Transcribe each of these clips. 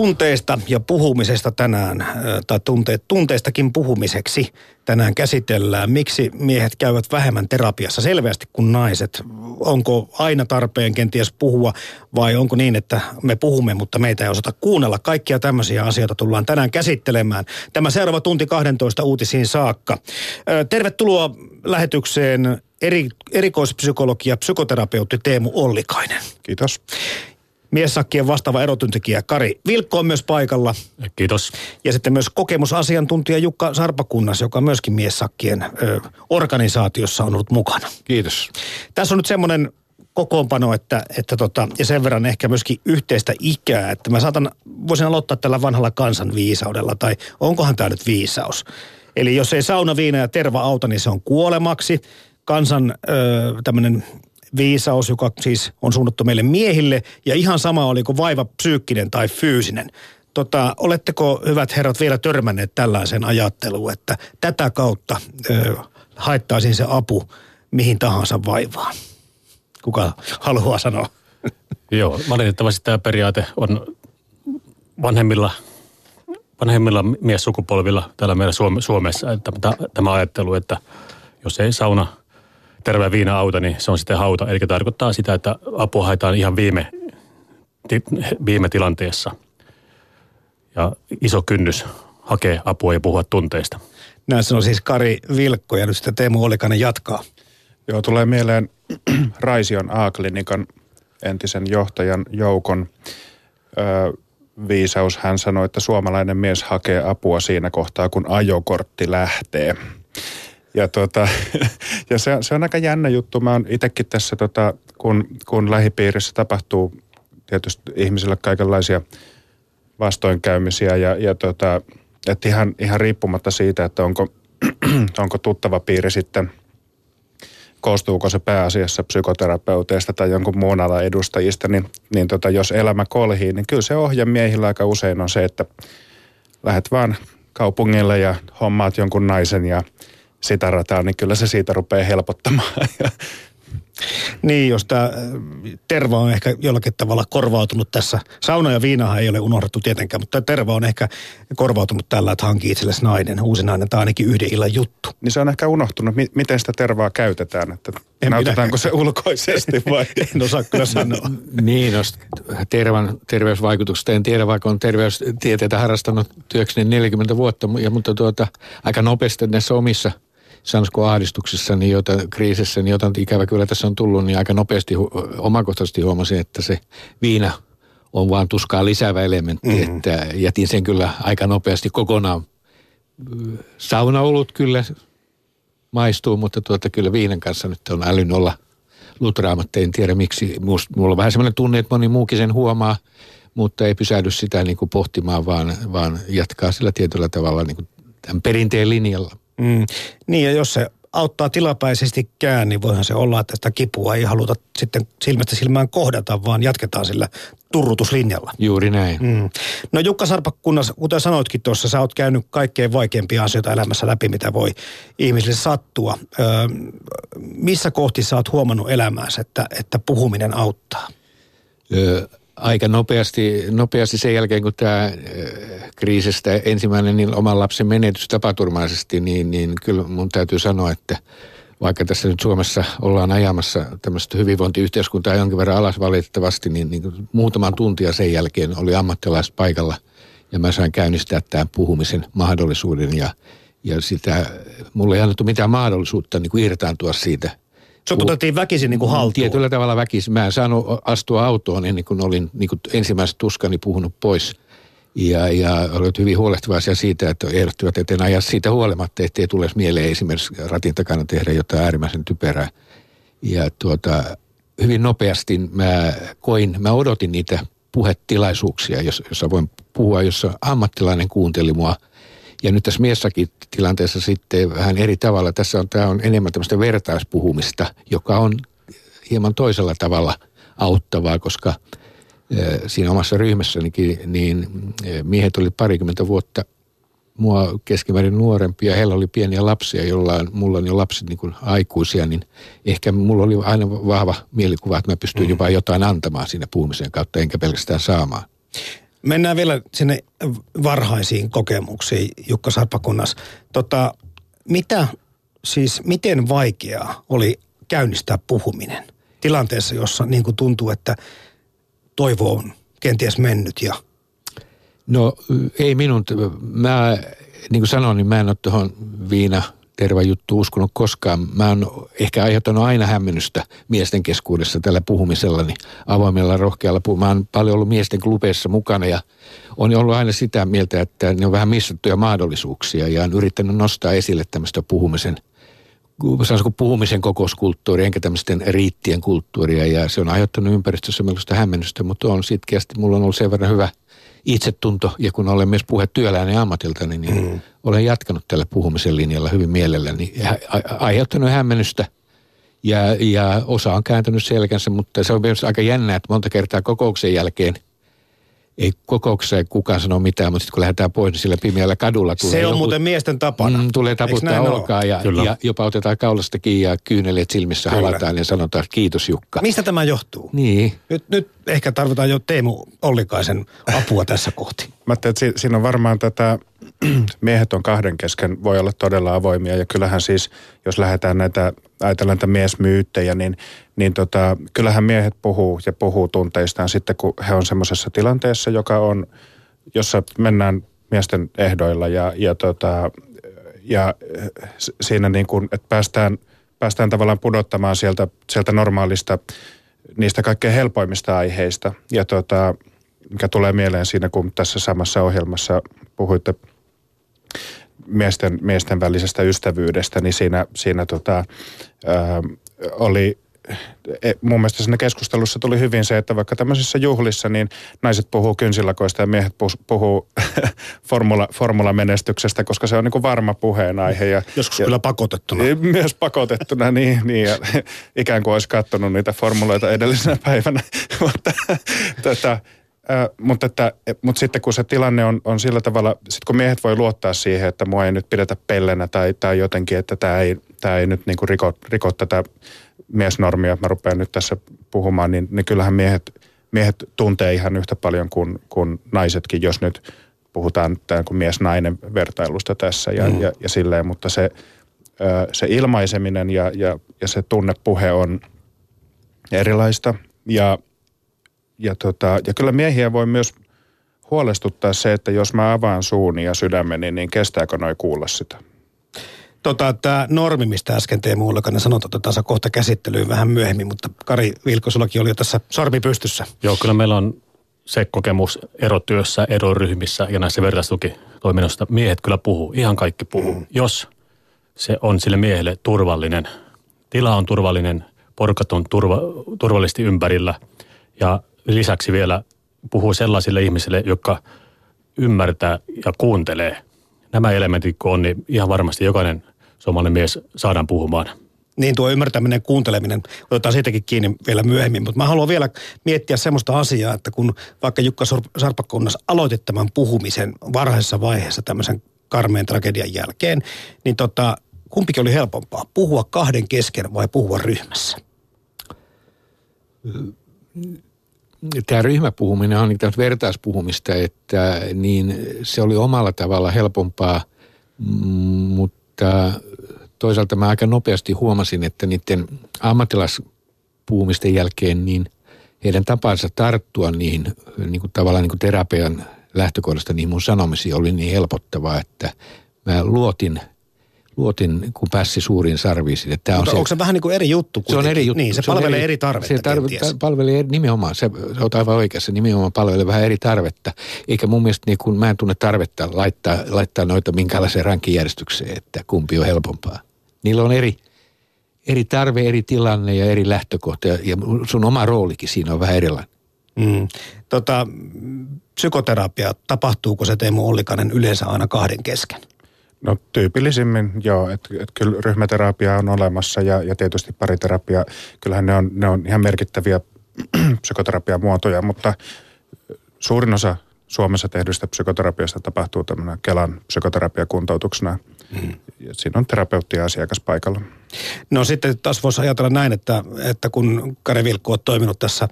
tunteista ja puhumisesta tänään, tai tunte, tunteistakin puhumiseksi tänään käsitellään. Miksi miehet käyvät vähemmän terapiassa selvästi kuin naiset? Onko aina tarpeen kenties puhua vai onko niin, että me puhumme, mutta meitä ei osata kuunnella? Kaikkia tämmöisiä asioita tullaan tänään käsittelemään. Tämä seuraava tunti 12 uutisiin saakka. Tervetuloa lähetykseen eri, erikoispsykologi ja psykoterapeutti Teemu Ollikainen. Kiitos. Miessakkien vastaava erotyöntekijä Kari Vilkko on myös paikalla. Kiitos. Ja sitten myös kokemusasiantuntija Jukka Sarpakunnas, joka myöskin Miessakkien ö, organisaatiossa on ollut mukana. Kiitos. Tässä on nyt semmoinen kokoonpano, että, että tota, ja sen verran ehkä myöskin yhteistä ikää, että mä saatan, voisin aloittaa tällä vanhalla kansanviisaudella, tai onkohan tämä nyt viisaus. Eli jos ei sauna, viina ja terva auta, niin se on kuolemaksi. Kansan ö, tämmöinen viisaus, joka siis on suunnattu meille miehille, ja ihan sama oliko vaiva psyykkinen tai fyysinen. Tota, oletteko, hyvät herrat, vielä törmänneet tällaisen ajatteluun, että tätä kautta ö, haittaisiin se apu mihin tahansa vaivaan? Kuka haluaa sanoa? Joo, valitettavasti tämä periaate on vanhemmilla, vanhemmilla miessukupolvilla täällä meillä Suomessa, että tämä ajattelu, että jos ei sauna – terve viina auta, niin se on sitten hauta. Eli tarkoittaa sitä, että apua haetaan ihan viime, viime tilanteessa. Ja iso kynnys hakea apua ja puhua tunteista. Näin on siis Kari Vilkko ja nyt sitten Teemu Olikainen jatkaa. Joo, tulee mieleen Raision A-klinikan entisen johtajan joukon ö, viisaus. Hän sanoi, että suomalainen mies hakee apua siinä kohtaa, kun ajokortti lähtee. Ja, tota, ja se, se on aika jännä juttu. Mä oon itsekin tässä, tota, kun, kun lähipiirissä tapahtuu tietysti ihmisille kaikenlaisia vastoinkäymisiä ja, ja tota, että ihan, ihan riippumatta siitä, että onko, onko tuttava piiri sitten, koostuuko se pääasiassa psykoterapeuteista tai jonkun muun alan edustajista, niin, niin tota, jos elämä kolhii, niin kyllä se ohje miehillä aika usein on se, että lähdet vaan kaupungille ja hommaat jonkun naisen ja sitä rataa, niin kyllä se siitä rupeaa helpottamaan. Niin, jos tämä terva on ehkä jollakin tavalla korvautunut tässä. Sauna ja viinahan ei ole unohdettu tietenkään, mutta terva on ehkä korvautunut tällä, että hanki itsellesi nainen, uusi nainen. Tämä on ainakin yhden illan juttu. Niin se on ehkä unohtunut, miten sitä tervaa käytetään, että en näytetäänkö se ulkoisesti vai? en osaa kyllä sanoa. niin, jos tervan terveysvaikutuksesta en tiedä, vaikka on terveystieteitä harrastanut työkseni 40 vuotta, mutta tuota, aika nopeasti näissä omissa – sanoisiko ahdistuksessa, niin jota, kriisissä, niin jotain ikävä kyllä tässä on tullut, niin aika nopeasti omakohtaisesti huomasin, että se viina on vaan tuskaa lisäävä elementti, mm. että jätin sen kyllä aika nopeasti kokonaan. Saunaolut kyllä maistuu, mutta tuota kyllä viinan kanssa nyt on älyn olla lutraamatta. En tiedä miksi. Mulla on vähän semmoinen tunne, että moni muukin sen huomaa, mutta ei pysähdy sitä niin kuin pohtimaan, vaan, vaan jatkaa sillä tietyllä tavalla niin kuin tämän perinteen linjalla. Mm. Niin ja jos se auttaa tilapäisestikään, niin voihan se olla, että sitä kipua ei haluta sitten silmästä silmään kohdata, vaan jatketaan sillä turrutuslinjalla. Juuri näin. Mm. No Jukka Sarpakkunnas, kuten sanoitkin tuossa, sä oot käynyt kaikkein vaikeimpia asioita elämässä läpi, mitä voi ihmisille sattua. Öö, missä kohti sä oot huomannut elämäänsä, että, että puhuminen auttaa? Öö, aika nopeasti, nopeasti sen jälkeen, kun tämä kriisistä ensimmäinen niin oman lapsen menetys tapaturmaisesti, niin, niin kyllä mun täytyy sanoa, että vaikka tässä nyt Suomessa ollaan ajamassa tämmöistä hyvinvointiyhteiskuntaa jonkin verran alas valitettavasti, niin, niin muutaman tuntia sen jälkeen oli ammattilaiset paikalla ja mä sain käynnistää tämän puhumisen mahdollisuuden ja, ja sitä, mulle ei annettu mitään mahdollisuutta niin irtaantua siitä Sut otettiin väkisin niin kuin haltuun. Tietyllä tavalla väkisin. Mä en saanut astua autoon ennen kuin olin niin kuin ensimmäiset tuskani puhunut pois. Ja, ja olet hyvin huolehtivaisia siitä, että ehdottivat, että en aja siitä huolimatta, ettei tule mieleen esimerkiksi ratin takana tehdä jotain äärimmäisen typerää. Ja tuota, hyvin nopeasti mä koin, mä odotin niitä puhetilaisuuksia, jossa voin puhua, jossa ammattilainen kuunteli mua – ja nyt tässä miessäkin tilanteessa sitten vähän eri tavalla. Tässä on, tämä on enemmän tämmöistä vertaispuhumista, joka on hieman toisella tavalla auttavaa, koska siinä omassa ryhmässänikin niin miehet oli parikymmentä vuotta mua keskimäärin nuorempia, heillä oli pieniä lapsia, jolla mulla on jo lapset niin kuin aikuisia, niin ehkä mulla oli aina vahva mielikuva, että mä pystyin mm. jopa jotain antamaan siinä puhumisen kautta, enkä pelkästään saamaan. Mennään vielä sinne varhaisiin kokemuksiin, Jukka Sarpakunnas. Tota, mitä, siis miten vaikeaa oli käynnistää puhuminen tilanteessa, jossa niin kuin tuntuu, että toivo on kenties mennyt ja No ei minun, mä niin kuin sanoin, niin mä en ole tuohon viina terva juttu uskonut koskaan. Mä oon ehkä aiheuttanut aina hämmennystä miesten keskuudessa tällä puhumisella, niin avoimella rohkealla puhumalla. Mä oon paljon ollut miesten klubeissa mukana ja on ollut aina sitä mieltä, että ne on vähän missattuja mahdollisuuksia ja on yrittänyt nostaa esille tämmöistä puhumisen sanoisiko puhumisen kokouskulttuuria, enkä tämmöisten riittien kulttuuria, ja se on aiheuttanut ympäristössä melkoista hämmennystä, mutta on sitkeästi, mulla on ollut sen verran hyvä itsetunto, ja kun olen myös puhe työläinen ammatiltani, niin mm. olen jatkanut tällä puhumisen linjalla hyvin mielelläni, ja aiheuttanut hämmennystä, ja, ja osa on kääntänyt selkänsä, mutta se on myös aika jännä, että monta kertaa kokouksen jälkeen – ei kokouksessa ei kukaan sano mitään, mutta sitten kun lähdetään pois, niin sillä pimeällä kadulla tulee Se on joku, muuten miesten tapana. Mm, tulee taputtaa olkaa ja, ja, jopa otetaan kaulasta kiinni ja kyyneleet silmissä Kyllä. halataan ja sanotaan kiitos Jukka. Mistä tämä johtuu? Niin. Nyt, nyt ehkä tarvitaan jo Teemu Ollikaisen apua tässä kohti. Mä ajattelin, että siinä on varmaan tätä, miehet on kahden kesken, voi olla todella avoimia ja kyllähän siis, jos lähdetään näitä, ajatellaan näitä miesmyyttejä, niin niin tota, kyllähän miehet puhuu ja puhuu tunteistaan sitten, kun he on semmoisessa tilanteessa, joka on, jossa mennään miesten ehdoilla ja, ja, tota, ja siinä niin kuin, että päästään, päästään tavallaan pudottamaan sieltä, sieltä normaalista, niistä kaikkein helpoimmista aiheista. Ja tota, mikä tulee mieleen siinä, kun tässä samassa ohjelmassa puhuitte miesten, miesten välisestä ystävyydestä, niin siinä, siinä tota, ää, oli E, mun mielestä siinä keskustelussa tuli hyvin se, että vaikka tämmöisissä juhlissa, niin naiset puhuu kynsilakoista ja miehet puhuu formula, formulamenestyksestä, koska se on niin kuin varma puheenaihe. Ja, Joskus ja, kyllä pakotettuna. Myös pakotettuna, niin, niin ja ikään kuin olisi katsonut niitä formuloita edellisenä päivänä. mutta, tota, Äh, mutta, että, mutta sitten kun se tilanne on, on sillä tavalla, sitten kun miehet voi luottaa siihen, että mua ei nyt pidetä pellenä tai, tai jotenkin, että tämä ei, tämä ei nyt niin kuin riko, riko tätä miesnormia, mä rupean nyt tässä puhumaan, niin, niin kyllähän miehet, miehet tuntee ihan yhtä paljon kuin, kuin naisetkin, jos nyt puhutaan kuin mies-nainen vertailusta tässä ja, mm. ja, ja silleen, mutta se, se ilmaiseminen ja, ja, ja se tunnepuhe on erilaista ja, ja, tota, ja kyllä miehiä voi myös huolestuttaa se, että jos mä avaan suuni ja sydämeni, niin kestääkö noi kuulla sitä? Tota, tämä normi, mistä äsken Teemu Ullakainen sanoi, että otetaan kohta käsittelyyn vähän myöhemmin, mutta Kari Vilko, sullakin oli jo tässä sormi pystyssä. Joo, kyllä meillä on se kokemus erotyössä, eroryhmissä ja näissä vertaistukitoiminnoissa. Miehet kyllä puhuu, ihan kaikki puhuu. Mm. Jos se on sille miehelle turvallinen, tila on turvallinen, porkat on turva, turvallisesti ympärillä ja lisäksi vielä puhuu sellaisille ihmisille, jotka ymmärtää ja kuuntelee. Nämä elementit kun on, niin ihan varmasti jokainen suomalainen mies saadaan puhumaan. Niin tuo ymmärtäminen, kuunteleminen, otetaan siitäkin kiinni vielä myöhemmin. Mutta mä haluan vielä miettiä semmoista asiaa, että kun vaikka Jukka Sarpakkonnas aloitit tämän puhumisen varhaisessa vaiheessa tämmöisen karmeen tragedian jälkeen, niin tota, kumpikin oli helpompaa, puhua kahden kesken vai puhua ryhmässä? Tämä ryhmäpuhuminen on niin vertaispuhumista, että niin se oli omalla tavalla helpompaa, mutta mutta toisaalta mä aika nopeasti huomasin, että niiden ammattilaispuumisten jälkeen niin heidän tapansa tarttua niihin niin kuin tavallaan niin kuin terapian lähtökohdasta niihin mun sanomisiin oli niin helpottavaa, että mä luotin luotin, kun pääsi suuriin sarviisiin. Että on se, onko se vähän niin kuin eri juttu kuitenkin? Se on eri juttu. Niin, se, se palvelee eri, eri tarvetta Se tarve, palvelee nimenomaan, se, se on aivan oikeassa, nimenomaan palvelee vähän eri tarvetta. Eikä mun mielestä niin kuin, mä en tunne tarvetta laittaa, laittaa noita minkälaiseen rankkijärjestykseen, että kumpi on helpompaa. Niillä on eri, eri tarve, eri tilanne ja eri lähtökohta ja, ja sun oma roolikin siinä on vähän erilainen. Mm. Tota, psykoterapia, tapahtuuko se Teemu Ollikainen yleensä aina kahden kesken? No tyypillisimmin joo, että et kyllä ryhmäterapia on olemassa ja, ja tietysti pariterapia, kyllähän ne on, ne on ihan merkittäviä psykoterapiamuotoja, mutta suurin osa Suomessa tehdystä psykoterapiasta tapahtuu tämmöinen Kelan psykoterapiakuntoutuksena Mm. Siinä on terapeutti ja asiakas paikalla. No sitten taas voisi ajatella näin, että, että kun Kari Vilkku on toiminut tässä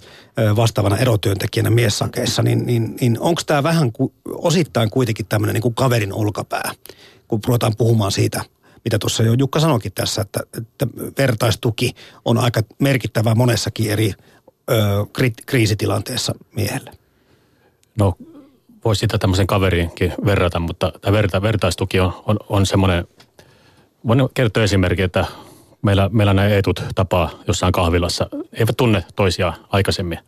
vastaavana erotyöntekijänä miessakeissa, niin, niin, niin onko tämä vähän ku, osittain kuitenkin tämmöinen niin kuin kaverin olkapää, kun ruvetaan puhumaan siitä, mitä tuossa jo Jukka sanoikin tässä, että, että vertaistuki on aika merkittävää monessakin eri ö, kri, kriisitilanteessa miehelle. No voisi sitä tämmöisen kaveriinkin verrata, mutta tämä verta, vertaistuki on, on, on semmoinen, voin kertoa esimerkki, että meillä, meillä nämä etut tapaa jossain kahvilassa, eivät tunne toisiaan aikaisemmin.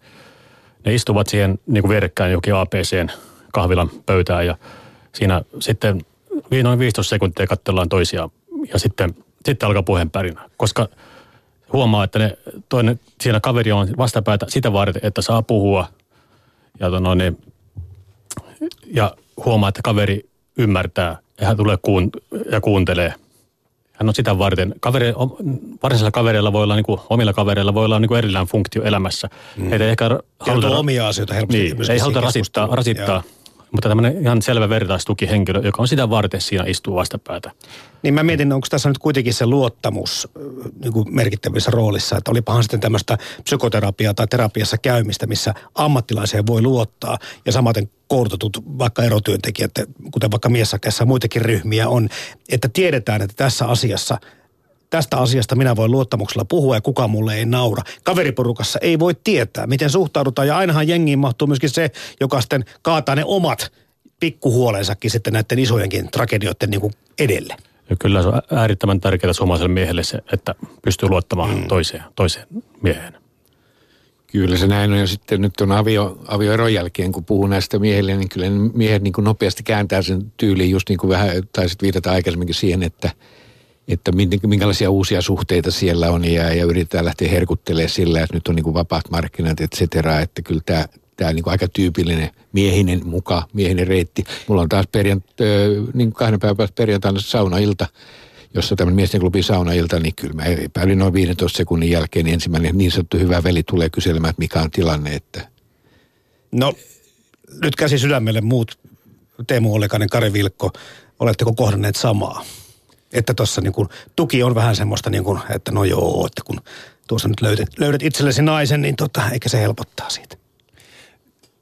Ne istuvat siihen niin kuin vierekkäin jokin APCn kahvilan pöytään ja siinä sitten noin 15 sekuntia katsellaan toisiaan ja sitten, sitten alkaa puheenpärinä, koska huomaa, että ne, toinen, siinä kaveri on vastapäätä sitä varten, että saa puhua ja, no, niin, ja huomaa, että kaveri ymmärtää ja hän tulee kuun, ja kuuntelee. Hän on sitä varten. Kaveri, varsinaisilla kavereilla voi olla, niin kuin, omilla kavereilla voi olla niin kuin erillään funktio elämässä. Mm. Heitä ehkä haluta... omia asioita helposti. Niin, ei haluta rasittaa, rasittaa mutta tämmöinen ihan selvä vertaistukihenkilö, joka on sitä varten siinä istuu vastapäätä. Niin mä mietin, onko tässä nyt kuitenkin se luottamus niin kuin merkittävissä roolissa, että olipahan sitten tämmöistä psykoterapiaa tai terapiassa käymistä, missä ammattilaiseen voi luottaa ja samaten koulutetut vaikka erotyöntekijät, kuten vaikka miessakessa muitakin ryhmiä on, että tiedetään, että tässä asiassa – tästä asiasta minä voin luottamuksella puhua ja kuka mulle ei naura. Kaveriporukassa ei voi tietää, miten suhtaudutaan ja ainahan jengiin mahtuu myöskin se, joka sitten kaataa ne omat pikkuhuolensakin sitten näiden isojenkin tragedioiden niin kuin edelle. Ja kyllä se on äärittömän tärkeää suomalaiselle miehelle se, että pystyy luottamaan mm. toiseen, toiseen mieheen. Kyllä se näin on. Ja sitten nyt on avio, avioeron jälkeen, kun puhuu näistä miehille, niin kyllä miehet niin kuin nopeasti kääntää sen tyyliin, just niin kuin vähän taisit viitata aikaisemminkin siihen, että – että minkälaisia uusia suhteita siellä on ja, ja yritetään lähteä herkuttelemaan sillä, että nyt on niin kuin vapaat markkinat, et cetera, että kyllä tämä tämä niin kuin aika tyypillinen miehinen muka, miehinen reitti. Mulla on taas perjant, niin kahden päivän päästä perjantaina saunailta, jossa tämmöinen miesten klubi saunailta, niin kyllä mä epäilin noin 15 sekunnin jälkeen niin ensimmäinen niin sanottu hyvä veli tulee kyselemään, että mikä on tilanne. Että... No, nyt käsi sydämelle muut, Teemu Olekainen, Kari Vilkko, oletteko kohdanneet samaa? Että tuossa niin tuki on vähän semmoista, niin kuin, että no joo, että kun tuossa nyt löydät, löydät itsellesi naisen, niin tota, eikä se helpottaa siitä.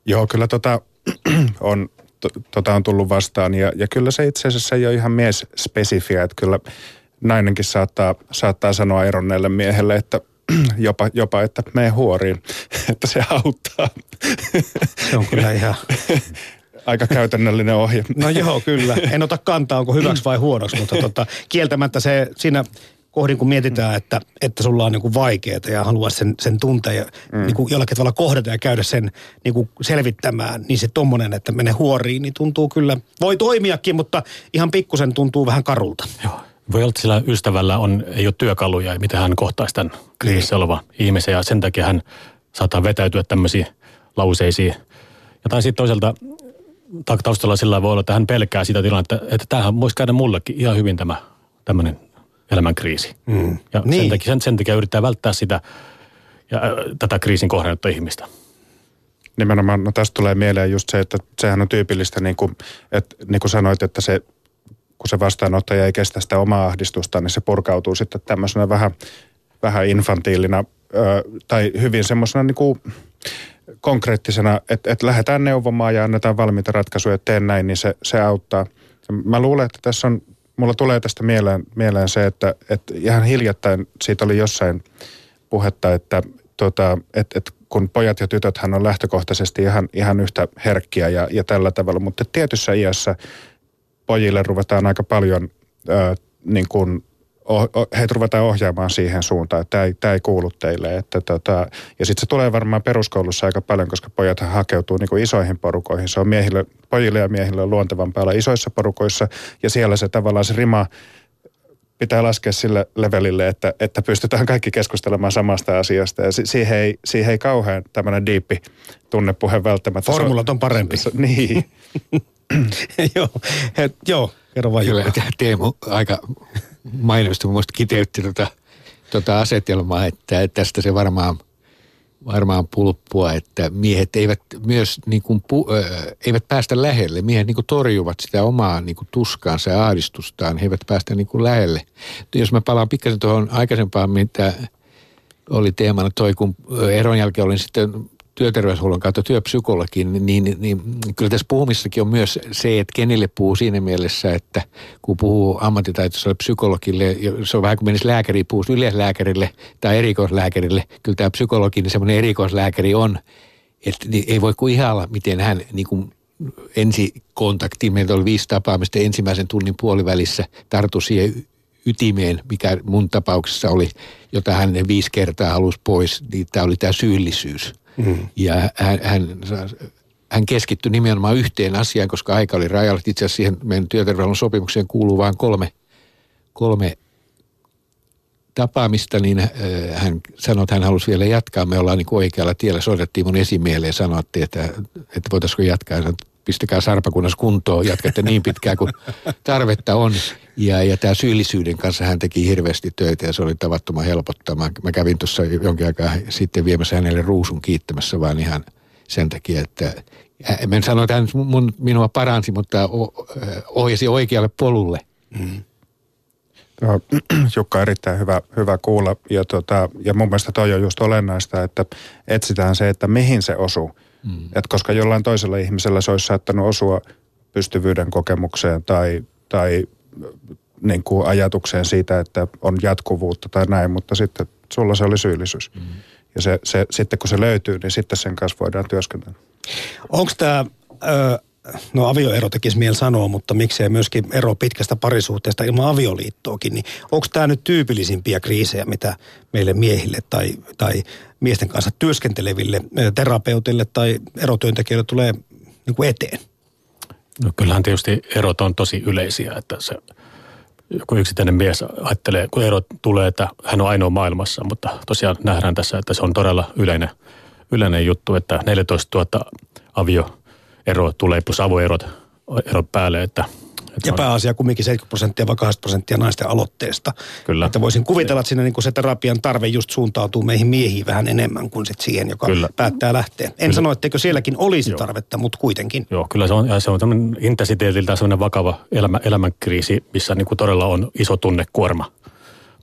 Joo, kyllä tota, on, to, tota on tullut vastaan ja, ja kyllä se itse asiassa ei ole ihan mies spesifiä, että kyllä nainenkin saattaa, saattaa sanoa eronneelle miehelle, että jopa, jopa että mene huoriin, että se auttaa. Se on kyllä ihan aika käytännöllinen ohje. No joo, kyllä. En ota kantaa, onko hyväksi vai huonoksi, mutta tota, kieltämättä se siinä kohdin, kun mietitään, että, että sulla on niin vaikeaa ja haluaa sen, sen tuntea ja mm. niin kuin jollakin tavalla kohdata ja käydä sen niin kuin selvittämään, niin se tommonen, että menee huoriin, niin tuntuu kyllä, voi toimiakin, mutta ihan pikkusen tuntuu vähän karulta. Joo. Voi olla, että sillä ystävällä on, ei ole työkaluja, mitä hän kohtaisi tämän kriisissä niin. oleva ihmisen ja sen takia hän saattaa vetäytyä tämmöisiin lauseisiin. Ja tai sitten toisaalta taustalla sillä voi olla, että hän pelkää sitä tilannetta, että tämähän voisi käydä mullekin ihan hyvin tämä tämmöinen elämänkriisi. Mm. Ja niin. sen, takia, sen, sen takia yrittää välttää sitä ja äh, tätä kriisin kohdannutta ihmistä. Nimenomaan, no tästä tulee mieleen just se, että sehän on tyypillistä, niin kuin, että, niin kuin sanoit, että se, kun se vastaanottaja ei kestä sitä omaa ahdistusta, niin se purkautuu sitten tämmöisenä vähän, vähän infantiilina ö, tai hyvin semmoisena niin kuin, konkreettisena, että, että lähdetään neuvomaan ja annetaan valmiita ratkaisuja, että teen näin, niin se, se auttaa. Mä luulen, että tässä on, mulla tulee tästä mieleen, mieleen se, että, että ihan hiljattain siitä oli jossain puhetta, että, tota, että, että kun pojat ja tytöt hän on lähtökohtaisesti ihan, ihan yhtä herkkiä ja, ja tällä tavalla, mutta tietyssä iässä pojille ruvetaan aika paljon ö, niin kuin heitä ruvetaan ohjaamaan siihen suuntaan, että tämä ei, tämä ei kuulu teille. Että tota, ja sitten se tulee varmaan peruskoulussa aika paljon, koska pojat hakeutuu niin kuin isoihin porukoihin. Se on miehille, pojille ja miehille luontevampaa olla isoissa porukoissa ja siellä se tavallaan se rima pitää laskea sille levelille, että, että pystytään kaikki keskustelemaan samasta asiasta. Ja siihen ei, siihen ei kauhean tämmöinen diippi tunnepuhe välttämättä. Formulat on parempi. Se, niin. joo, he, joo, kerro vaan Kyllä, Teemu aika mainiosti minusta kiteytti tuota, tuota asetelmaa, että tästä se varmaan varmaan pulppua, että miehet eivät myös niin kuin pu, äh, eivät päästä lähelle. Miehet niin kuin torjuvat sitä omaa niin kuin tuskaansa ja ahdistustaan. He eivät päästä niin kuin lähelle. Jos mä palaan pikkasen tuohon aikaisempaan, mitä oli teemana toi, kun eron jälkeen olin sitten työterveyshuollon kautta työpsykologi, niin, niin, niin kyllä tässä puhumissakin on myös se, että kenelle puhuu siinä mielessä, että kun puhuu ammattitaitoiselle psykologille, se on vähän kuin menisi lääkäriin, puhuu yleislääkärille tai erikoislääkärille. Kyllä tämä psykologi, niin semmoinen erikoislääkäri on, että niin ei voi kuin ihailla, miten hän niin kuin ensi kontakti, meillä oli viisi tapaamista ensimmäisen tunnin puolivälissä, tartui siihen ytimeen, mikä mun tapauksessa oli, jota hän viisi kertaa halusi pois, niin tämä oli tämä syyllisyys. Mm. Ja hän, hän, hän keskittyi nimenomaan yhteen asiaan, koska aika oli rajalla. Itse asiassa siihen meidän työterveyshuollon sopimukseen kuuluu vain kolme, kolme tapaamista, niin äh, hän sanoi, että hän halusi vielä jatkaa. Me ollaan niin oikealla tiellä. Soitettiin mun esimieleen ja sanottiin, että, että voitaisiinko jatkaa. Sanoin, pistäkää sarpakunnassa kuntoon, jatkatte niin pitkään kuin tarvetta on. Ja, ja tämä syyllisyyden kanssa hän teki hirveästi töitä ja se oli tavattoman helpottama. Mä kävin tuossa jonkin aikaa sitten viemässä hänelle ruusun kiittämässä vaan ihan sen takia, että mä en sano, että hän mun, minua paransi, mutta ohjasi oikealle polulle. Mm. Joo, Jukka, erittäin hyvä, hyvä kuulla. Ja, tota, ja mun mielestä toi on just olennaista, että etsitään se, että mihin se osuu. Mm. Et koska jollain toisella ihmisellä se olisi saattanut osua pystyvyyden kokemukseen tai, tai niin kuin ajatukseen siitä, että on jatkuvuutta tai näin, mutta sitten sulla se oli syyllisyys. Mm. Ja se, se, sitten kun se löytyy, niin sitten sen kanssa voidaan työskennellä. Onko tämä, no avioero tekisi mieli sanoa, mutta miksei myöskin ero pitkästä parisuhteesta ilman avioliittoakin, niin onko tämä nyt tyypillisimpiä kriisejä, mitä meille miehille tai, tai miesten kanssa työskenteleville terapeuteille tai erotyöntekijöille tulee niin kuin eteen? No kyllähän tietysti erot on tosi yleisiä, että se joku yksittäinen mies ajattelee, kun erot tulee, että hän on ainoa maailmassa, mutta tosiaan nähdään tässä, että se on todella yleinen, yleinen juttu, että 14 000 avioeroa tulee plus avoerot erot päälle, että ja pääasia kumminkin 70 prosenttia vai 80 prosenttia naisten aloitteesta. Kyllä. Että voisin kuvitella, että siinä niin se terapian tarve just suuntautuu meihin miehiin vähän enemmän kuin sit siihen, joka kyllä. päättää lähteä. En kyllä. sano, etteikö sielläkin olisi Joo. tarvetta, mutta kuitenkin. Joo, kyllä se on, se on tämmöinen intensiteetiltä sellainen vakava elämä, elämänkriisi, missä niin kuin todella on iso tunnekuorma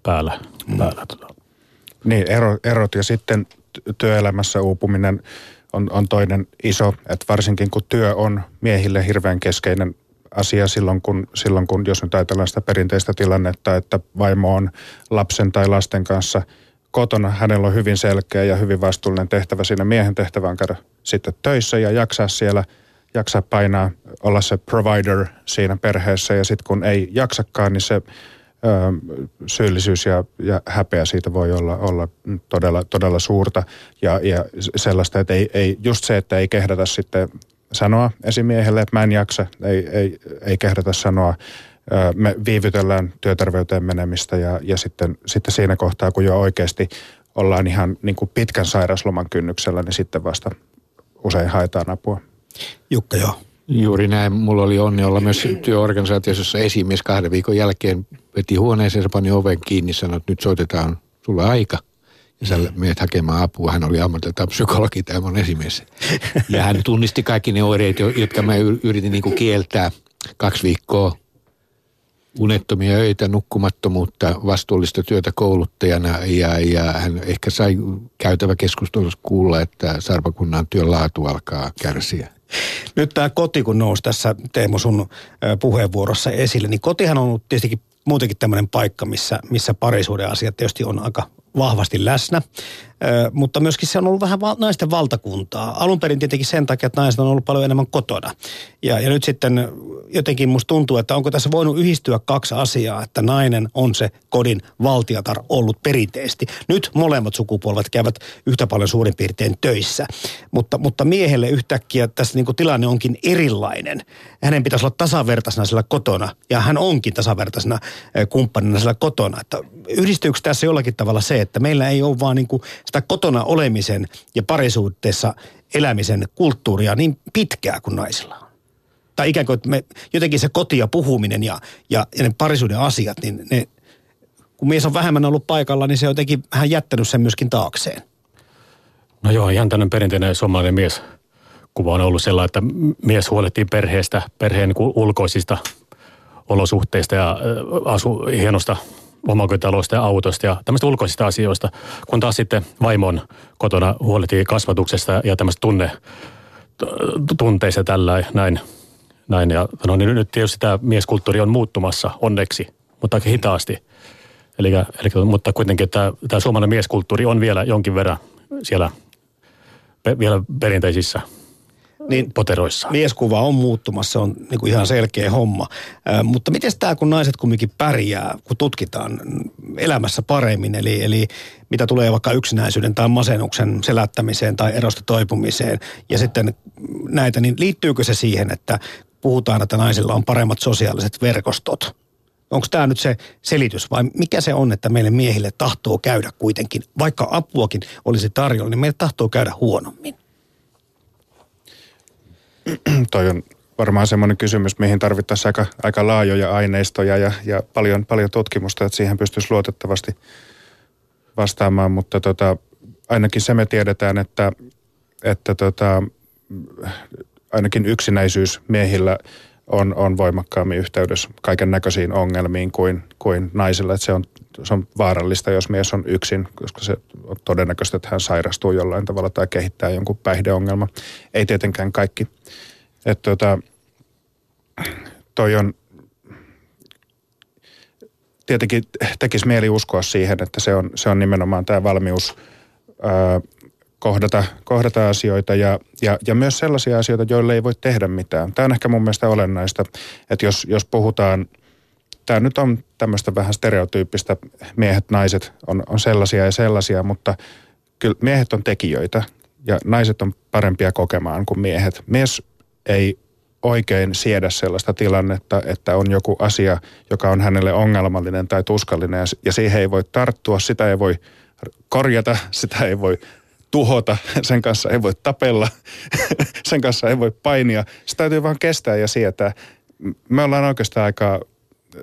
päällä. Mm. päällä. Tota. Niin, ero, erot ja sitten työelämässä uupuminen on, on toinen iso, että varsinkin kun työ on miehille hirveän keskeinen asia silloin kun, silloin, kun jos nyt ajatellaan sitä perinteistä tilannetta, että vaimo on lapsen tai lasten kanssa kotona, hänellä on hyvin selkeä ja hyvin vastuullinen tehtävä siinä miehen tehtävään käydä sitten töissä ja jaksaa siellä, jaksaa painaa, olla se provider siinä perheessä ja sitten kun ei jaksakaan, niin se syyllisyys ja, ja häpeä siitä voi olla, olla todella, todella suurta ja, ja sellaista, että ei, ei, just se, että ei kehdata sitten sanoa esimiehelle, että mä en jaksa, ei, ei, ei kehdata sanoa. Me viivytellään työterveyteen menemistä ja, ja sitten, sitten siinä kohtaa, kun jo oikeasti ollaan ihan niin kuin pitkän sairasloman kynnyksellä, niin sitten vasta usein haetaan apua. Jukka, joo. Juuri näin. Mulla oli onni olla myös työorganisaatiossa, jossa esimies kahden viikon jälkeen veti huoneeseen, pani oven kiinni, sanoi, että nyt soitetaan sulle aika – ja sä menet hakemaan apua. Hän oli ammatiltaan psykologi, tämä on esimies. Ja hän tunnisti kaikki ne oireet, jotka mä yritin niin kieltää kaksi viikkoa. Unettomia öitä, nukkumattomuutta, vastuullista työtä kouluttajana ja, ja hän ehkä sai käytävä keskustelussa kuulla, että sarpakunnan työn laatu alkaa kärsiä. Nyt tämä koti, kun nousi tässä Teemu sun puheenvuorossa esille, niin kotihan on ollut tietenkin muutenkin tämmöinen paikka, missä, missä parisuuden asiat tietysti on aika vahvasti läsnä, mutta myöskin se on ollut vähän naisten valtakuntaa. Alun perin tietenkin sen takia, että naiset on ollut paljon enemmän kotona. Ja, ja nyt sitten jotenkin musta tuntuu, että onko tässä voinut yhdistyä kaksi asiaa, että nainen on se kodin valtiatar ollut perinteisesti. Nyt molemmat sukupolvet käyvät yhtä paljon suurin piirtein töissä, mutta, mutta miehelle yhtäkkiä tässä niin kuin tilanne onkin erilainen. Hänen pitäisi olla tasavertaisena sillä kotona ja hän onkin tasavertaisena kumppanina sillä kotona. Että yhdistyykö tässä jollakin tavalla se, että meillä ei ole vaan niin kuin sitä kotona olemisen ja parisuhteessa elämisen kulttuuria niin pitkää kuin naisilla on? Tai ikään kuin, että me, jotenkin se koti ja puhuminen ja, ja, ja ne parisuuden asiat, niin ne, kun mies on vähemmän ollut paikalla, niin se on jotenkin vähän jättänyt sen myöskin taakseen. No joo, ihan tämmöinen perinteinen suomalainen mies kuva on ollut sellainen, että mies huolehtii perheestä, perheen ulkoisista olosuhteista ja asu hienosta omakotitaloista ja autosta ja tämmöistä ulkoisista asioista, kun taas sitten vaimon kotona huolehtii kasvatuksesta ja tämmöistä tunne, tunteista tällä näin. näin. Ja no, niin nyt tietysti tämä mieskulttuuri on muuttumassa onneksi, mutta aika hitaasti. Eli, eli, mutta kuitenkin tämä, tämä suomalainen mieskulttuuri on vielä jonkin verran siellä pe, vielä perinteisissä niin poteroissa. Mieskuva on muuttumassa, on niin kuin ihan selkeä homma. Äh, mutta miten tämä, kun naiset kumminkin pärjää, kun tutkitaan elämässä paremmin, eli, eli mitä tulee vaikka yksinäisyyden tai masennuksen selättämiseen tai erosta toipumiseen, ja sitten näitä, niin liittyykö se siihen, että puhutaan, että naisilla on paremmat sosiaaliset verkostot? Onko tämä nyt se selitys vai mikä se on, että meille miehille tahtoo käydä kuitenkin, vaikka apuakin olisi tarjolla, niin meille tahtoo käydä huonommin? toi on varmaan semmoinen kysymys, mihin tarvittaisiin aika, aika laajoja aineistoja ja, ja paljon, paljon tutkimusta, että siihen pystyisi luotettavasti vastaamaan, mutta tota, ainakin se me tiedetään, että, että tota, ainakin yksinäisyys miehillä on, on voimakkaammin yhteydessä kaiken näköisiin ongelmiin kuin, kuin naisilla. Että se, on, se on vaarallista, jos mies on yksin, koska se on todennäköistä, että hän sairastuu jollain tavalla tai kehittää jonkun päihdeongelma. Ei tietenkään kaikki. Että tota, toi on, tietenkin tekisi mieli uskoa siihen, että se on, se on nimenomaan tämä valmius ää, kohdata, kohdata asioita ja, ja, ja myös sellaisia asioita, joille ei voi tehdä mitään. Tämä on ehkä mun mielestä olennaista, että jos, jos puhutaan, tämä nyt on tämmöistä vähän stereotyyppistä, miehet, naiset on, on sellaisia ja sellaisia, mutta kyllä miehet on tekijöitä ja naiset on parempia kokemaan kuin miehet. Mies ei oikein siedä sellaista tilannetta, että on joku asia, joka on hänelle ongelmallinen tai tuskallinen ja siihen ei voi tarttua, sitä ei voi korjata, sitä ei voi tuhota, sen kanssa ei voi tapella, sen kanssa ei voi painia. Se täytyy vaan kestää ja sietää. Me ollaan oikeastaan aika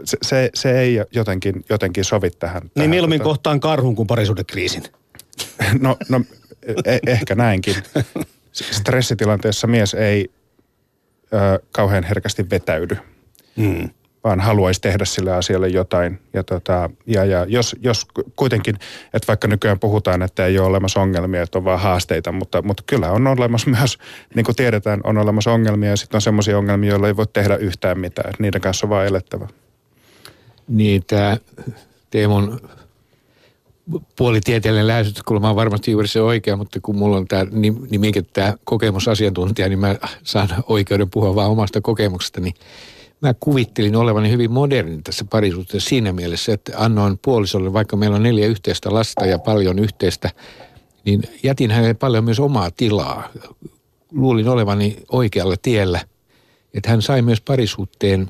se, se, se ei jotenkin, jotenkin sovi tähän. Niin tähän, mieluummin tota... kohtaan karhun kuin parisuudekriisin. No, no e- ehkä näinkin. Stressitilanteessa mies ei ö, kauhean herkästi vetäydy. Mm vaan haluaisi tehdä sille asialle jotain. Ja, tota, ja, ja jos, jos kuitenkin, että vaikka nykyään puhutaan, että ei ole olemassa ongelmia, että on vaan haasteita, mutta, mutta kyllä on olemassa myös, niin kuin tiedetään, on olemassa ongelmia ja sitten on sellaisia ongelmia, joilla ei voi tehdä yhtään mitään. Että niiden kanssa on vaan elettävä. Niin, tämä Teemon puolitieteellinen lähestymiskulma on varmasti juuri se oikea, mutta kun mulla on tämä nimikin tämä kokemusasiantuntija, niin mä saan oikeuden puhua vaan omasta kokemuksesta, niin mä kuvittelin olevani hyvin moderni tässä parisuhteessa siinä mielessä, että annoin puolisolle, vaikka meillä on neljä yhteistä lasta ja paljon yhteistä, niin jätin hänelle paljon myös omaa tilaa. Luulin olevani oikealla tiellä, että hän sai myös parisuhteen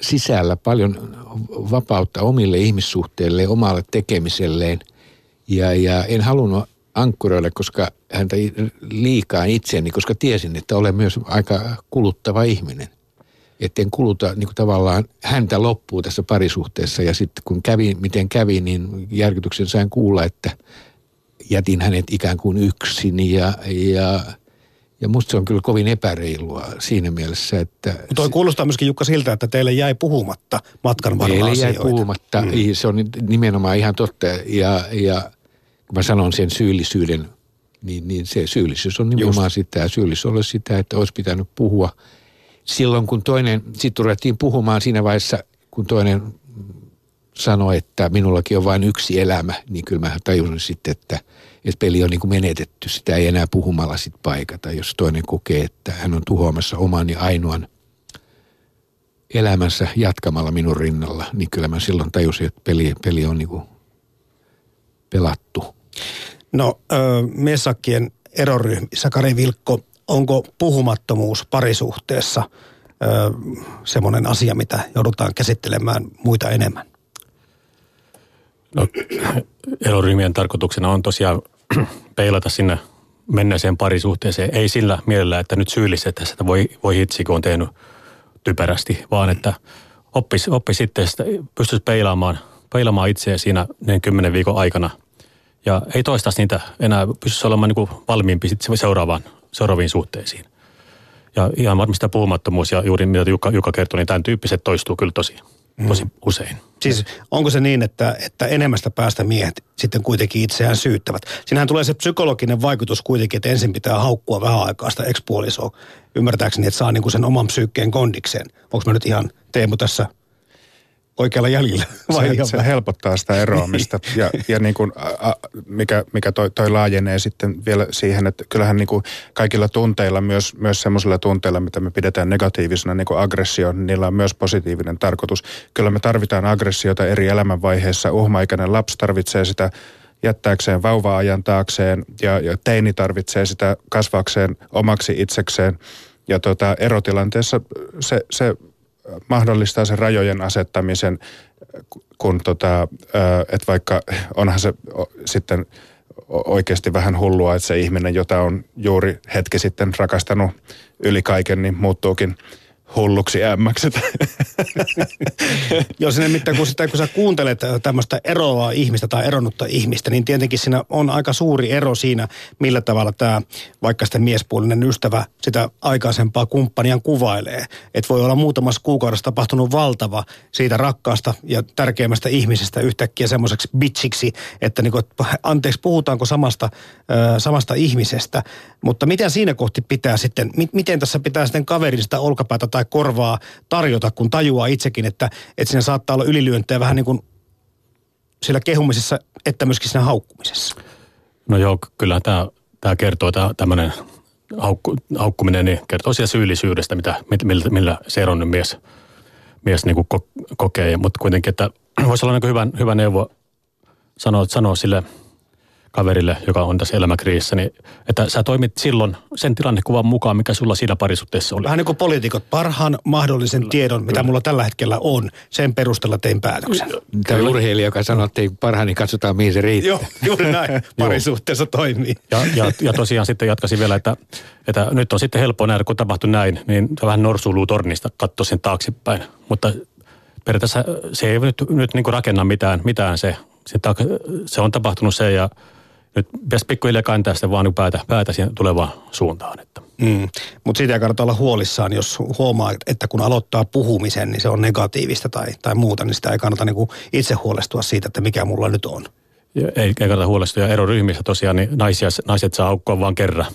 sisällä paljon vapautta omille ihmissuhteille, omalle tekemiselleen. Ja, ja en halunnut ankkuroida, koska häntä liikaa itseäni, koska tiesin, että olen myös aika kuluttava ihminen – etten kuluta niin kuin tavallaan häntä loppuu tässä parisuhteessa. Ja sitten kun kävi, miten kävi, niin järkytyksen sain kuulla, että jätin hänet ikään kuin yksin ja, ja ja musta se on kyllä kovin epäreilua siinä mielessä, että... Toi kuulostaa myöskin Jukka siltä, että teille jäi puhumatta matkan varrella Teille jäi puhumatta, mm. se on nimenomaan ihan totta. Ja, ja kun mä sanon sen syyllisyyden, niin, niin se syyllisyys on nimenomaan Just. sitä. Syyllisyys on sitä, että olisi pitänyt puhua – silloin kun toinen, sitten ruvettiin puhumaan siinä vaiheessa, kun toinen sanoi, että minullakin on vain yksi elämä, niin kyllä mä tajusin sitten, että, että peli on niin kuin menetetty. Sitä ei enää puhumalla sit paikata. Jos toinen kokee, että hän on tuhoamassa oman ja ainoan elämänsä jatkamalla minun rinnalla, niin kyllä mä silloin tajusin, että peli, peli on niin kuin pelattu. No, äh, Messakkien eroryhmissä Kari Vilkko onko puhumattomuus parisuhteessa ö, semmoinen asia, mitä joudutaan käsittelemään muita enemmän? No, eroryhmien tarkoituksena on tosiaan peilata sinne menneeseen parisuhteeseen. Ei sillä mielellä, että nyt syyllistetään sitä voi, voi hitsi, kun on tehnyt typerästi, vaan että oppisi, oppi sitten, pystyisi peilaamaan, peilaamaan itseä siinä kymmenen viikon aikana Ja ei toistaisi niitä enää, pystyisi olemaan niin kuin valmiimpi sitten seuraavaan, seuraaviin suhteisiin. Ja ihan varmasti tämä puhumattomuus ja juuri mitä Jukka, Jukka kertoi, niin tämän tyyppiset toistuu kyllä tosi, tosi usein. Siis onko se niin, että, että enemmästä päästä miehet sitten kuitenkin itseään syyttävät? Siinähän tulee se psykologinen vaikutus kuitenkin, että ensin pitää haukkua vähän aikaa sitä ekspuolisoa. Ymmärtääkseni, että saa niinku sen oman psyykkeen kondikseen. Onko mä nyt ihan Teemu tässä oikealla jäljellä? Vai Se, ihan se helpottaa sitä eroamista ja, ja niin kuin, a, a, mikä, mikä toi, toi laajenee sitten vielä siihen, että kyllähän niin kuin kaikilla tunteilla, myös, myös semmoisilla tunteilla, mitä me pidetään negatiivisena, niin kuin aggressio, niin niillä on myös positiivinen tarkoitus. Kyllä me tarvitaan aggressiota eri elämänvaiheissa. Uhmaikäinen lapsi tarvitsee sitä jättääkseen vauva-ajan taakseen ja, ja teini tarvitsee sitä kasvaakseen omaksi itsekseen. Ja tota, erotilanteessa se, se mahdollistaa sen rajojen asettamisen, kun tota, että vaikka onhan se sitten oikeasti vähän hullua, että se ihminen, jota on juuri hetki sitten rakastanut yli kaiken, niin muuttuukin hulluksi ämmäksi. Joo, sinne mitään, kun, sitä, kun sä kuuntelet tämmöistä eroavaa ihmistä tai eronnutta ihmistä, niin tietenkin siinä on aika suuri ero siinä, millä tavalla tämä vaikka sitten miespuolinen ystävä sitä aikaisempaa kumppaniaan kuvailee. Että voi olla muutamassa kuukaudessa tapahtunut valtava siitä rakkaasta ja tärkeimmästä ihmisestä yhtäkkiä semmoiseksi bitchiksi, että niinku, anteeksi, puhutaanko samasta, ö, samasta ihmisestä. Mutta mitä siinä kohti pitää sitten, mi- miten tässä pitää sitten kaverin sitä olkapäätä tai korvaa tarjota, kun tajuaa itsekin, että, että siinä saattaa olla ylilyöntejä vähän niin kuin sillä kehumisessa, että myöskin siinä haukkumisessa. No joo, kyllä tämä, tämä kertoo, tämä tämmöinen haukku, haukkuminen, niin kertoo siitä syyllisyydestä, mitä, mit- millä, millä se eronnut mies, mies niin kuin ko, kokee. Mutta kuitenkin, että voisi olla niin hyvä, hyvä neuvo sanoa, sanoa sille kaverille, joka on tässä elämäkriisissä, niin että sä toimit silloin sen tilannekuvan mukaan, mikä sulla siinä parisuhteessa oli. Vähän niin kuin poliitikot, parhaan mahdollisen tiedon, mitä mulla tällä hetkellä on, sen perusteella tein päätöksen. Tämä urheilija, joka sanoo, että ei parhaani, niin katsotaan mihin se riittää. Joo, juuri näin. Parisuhteessa toimii. Ja, ja, ja tosiaan sitten jatkaisin vielä, että, että nyt on sitten helppo nähdä, kun tapahtui näin, niin vähän norsuluu tornista katsoa sen taaksepäin. Mutta periaatteessa se ei nyt, nyt niin kuin rakenna mitään, mitään se, se on tapahtunut se ja nyt pitäisi pikkuhiljaa kantaa sitä vaan niin päätä, päätä siihen tulevaan suuntaan. Että. Mm. Mutta siitä ei kannata olla huolissaan, jos huomaa, että kun aloittaa puhumisen, niin se on negatiivista tai, tai muuta, niin sitä ei kannata niinku itse huolestua siitä, että mikä mulla nyt on. Ei, ei kannata huolestua. Eroryhmissä tosiaan niin naisia, naiset saa aukkoa vaan kerran.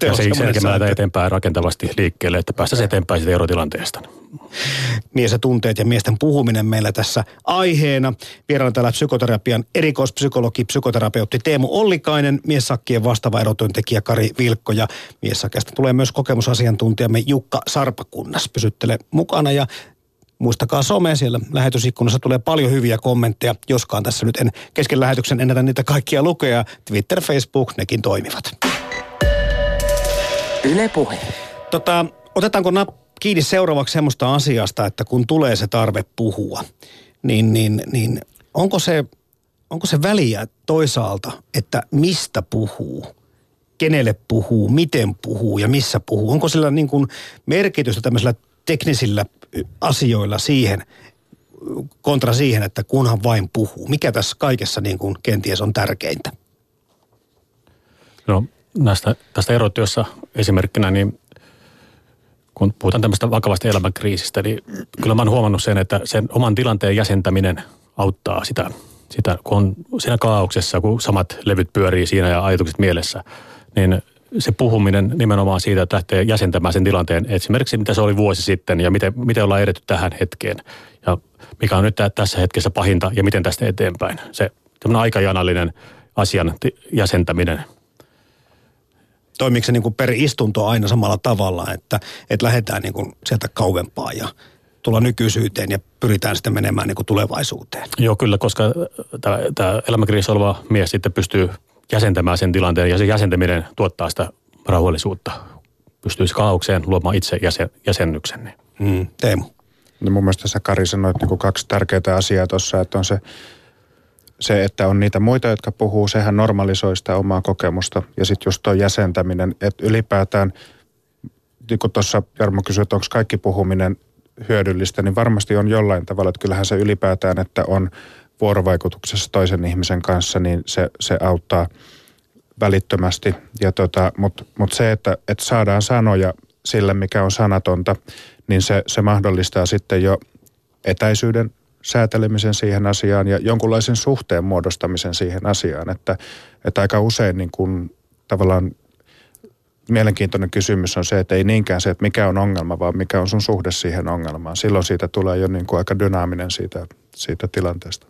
Se ja se semmoinen selkeä sääntö. eteenpäin rakentavasti liikkeelle, että päästäisiin eteenpäin siitä erotilanteesta. mies ja tunteet ja miesten puhuminen meillä tässä aiheena. Vieraana täällä psykoterapian erikoispsykologi, psykoterapeutti Teemu Ollikainen, miessakkien vastaava erotyöntekijä Kari Vilkko ja miessakkeesta tulee myös kokemusasiantuntijamme Jukka Sarpakunnas. Pysyttele mukana ja Muistakaa some, siellä lähetysikkunassa tulee paljon hyviä kommentteja, joskaan tässä nyt en kesken lähetyksen ennätä niitä kaikkia lukea. Twitter, Facebook, nekin toimivat. Yle Puhe. Tota, otetaanko nap kiinni seuraavaksi semmoista asiasta, että kun tulee se tarve puhua, niin, niin, niin onko, se, onko se väliä toisaalta, että mistä puhuu, kenelle puhuu, miten puhuu ja missä puhuu? Onko sillä niin kuin merkitystä tämmöisillä teknisillä asioilla siihen, kontra siihen, että kunhan vain puhuu? Mikä tässä kaikessa niin kuin kenties on tärkeintä? No näistä, tästä erotyössä esimerkkinä, niin kun puhutaan tämmöistä vakavasta elämänkriisistä, niin kyllä mä oon huomannut sen, että sen oman tilanteen jäsentäminen auttaa sitä, sitä kun on siinä kaauksessa, kun samat levyt pyörii siinä ja ajatukset mielessä, niin se puhuminen nimenomaan siitä, että lähtee jäsentämään sen tilanteen, esimerkiksi mitä se oli vuosi sitten ja miten, miten ollaan edetty tähän hetkeen ja mikä on nyt tä- tässä hetkessä pahinta ja miten tästä eteenpäin. Se tämmöinen aikajanallinen asian jäsentäminen – toimiiko se niin kuin per istunto aina samalla tavalla, että, että lähdetään niin kuin sieltä kauempaa ja tulla nykyisyyteen ja pyritään sitten menemään niin kuin tulevaisuuteen. Joo, kyllä, koska tämä, tämä elämänkriisissä oleva mies sitten pystyy jäsentämään sen tilanteen ja se jäsentäminen tuottaa sitä rauhallisuutta. Pystyisi kaaukseen luomaan itse jäsen, jäsennyksen. Niin. Mm. Teemu. No mun mielestä sä Kari sanoit niin kuin kaksi tärkeää asiaa tuossa, että on se, se, että on niitä muita, jotka puhuu, sehän normalisoi sitä omaa kokemusta. Ja sitten just tuo jäsentäminen, että ylipäätään, niin kuin tuossa Jarmo kysyi, että onko kaikki puhuminen hyödyllistä, niin varmasti on jollain tavalla, että kyllähän se ylipäätään, että on vuorovaikutuksessa toisen ihmisen kanssa, niin se, se auttaa välittömästi. Ja tota, Mutta mut se, että, että saadaan sanoja sille, mikä on sanatonta, niin se, se mahdollistaa sitten jo etäisyyden säätelemisen siihen asiaan ja jonkunlaisen suhteen muodostamisen siihen asiaan. Että, että aika usein niin kuin tavallaan mielenkiintoinen kysymys on se, että ei niinkään se, että mikä on ongelma, vaan mikä on sun suhde siihen ongelmaan. Silloin siitä tulee jo niin kuin aika dynaaminen siitä, siitä tilanteesta.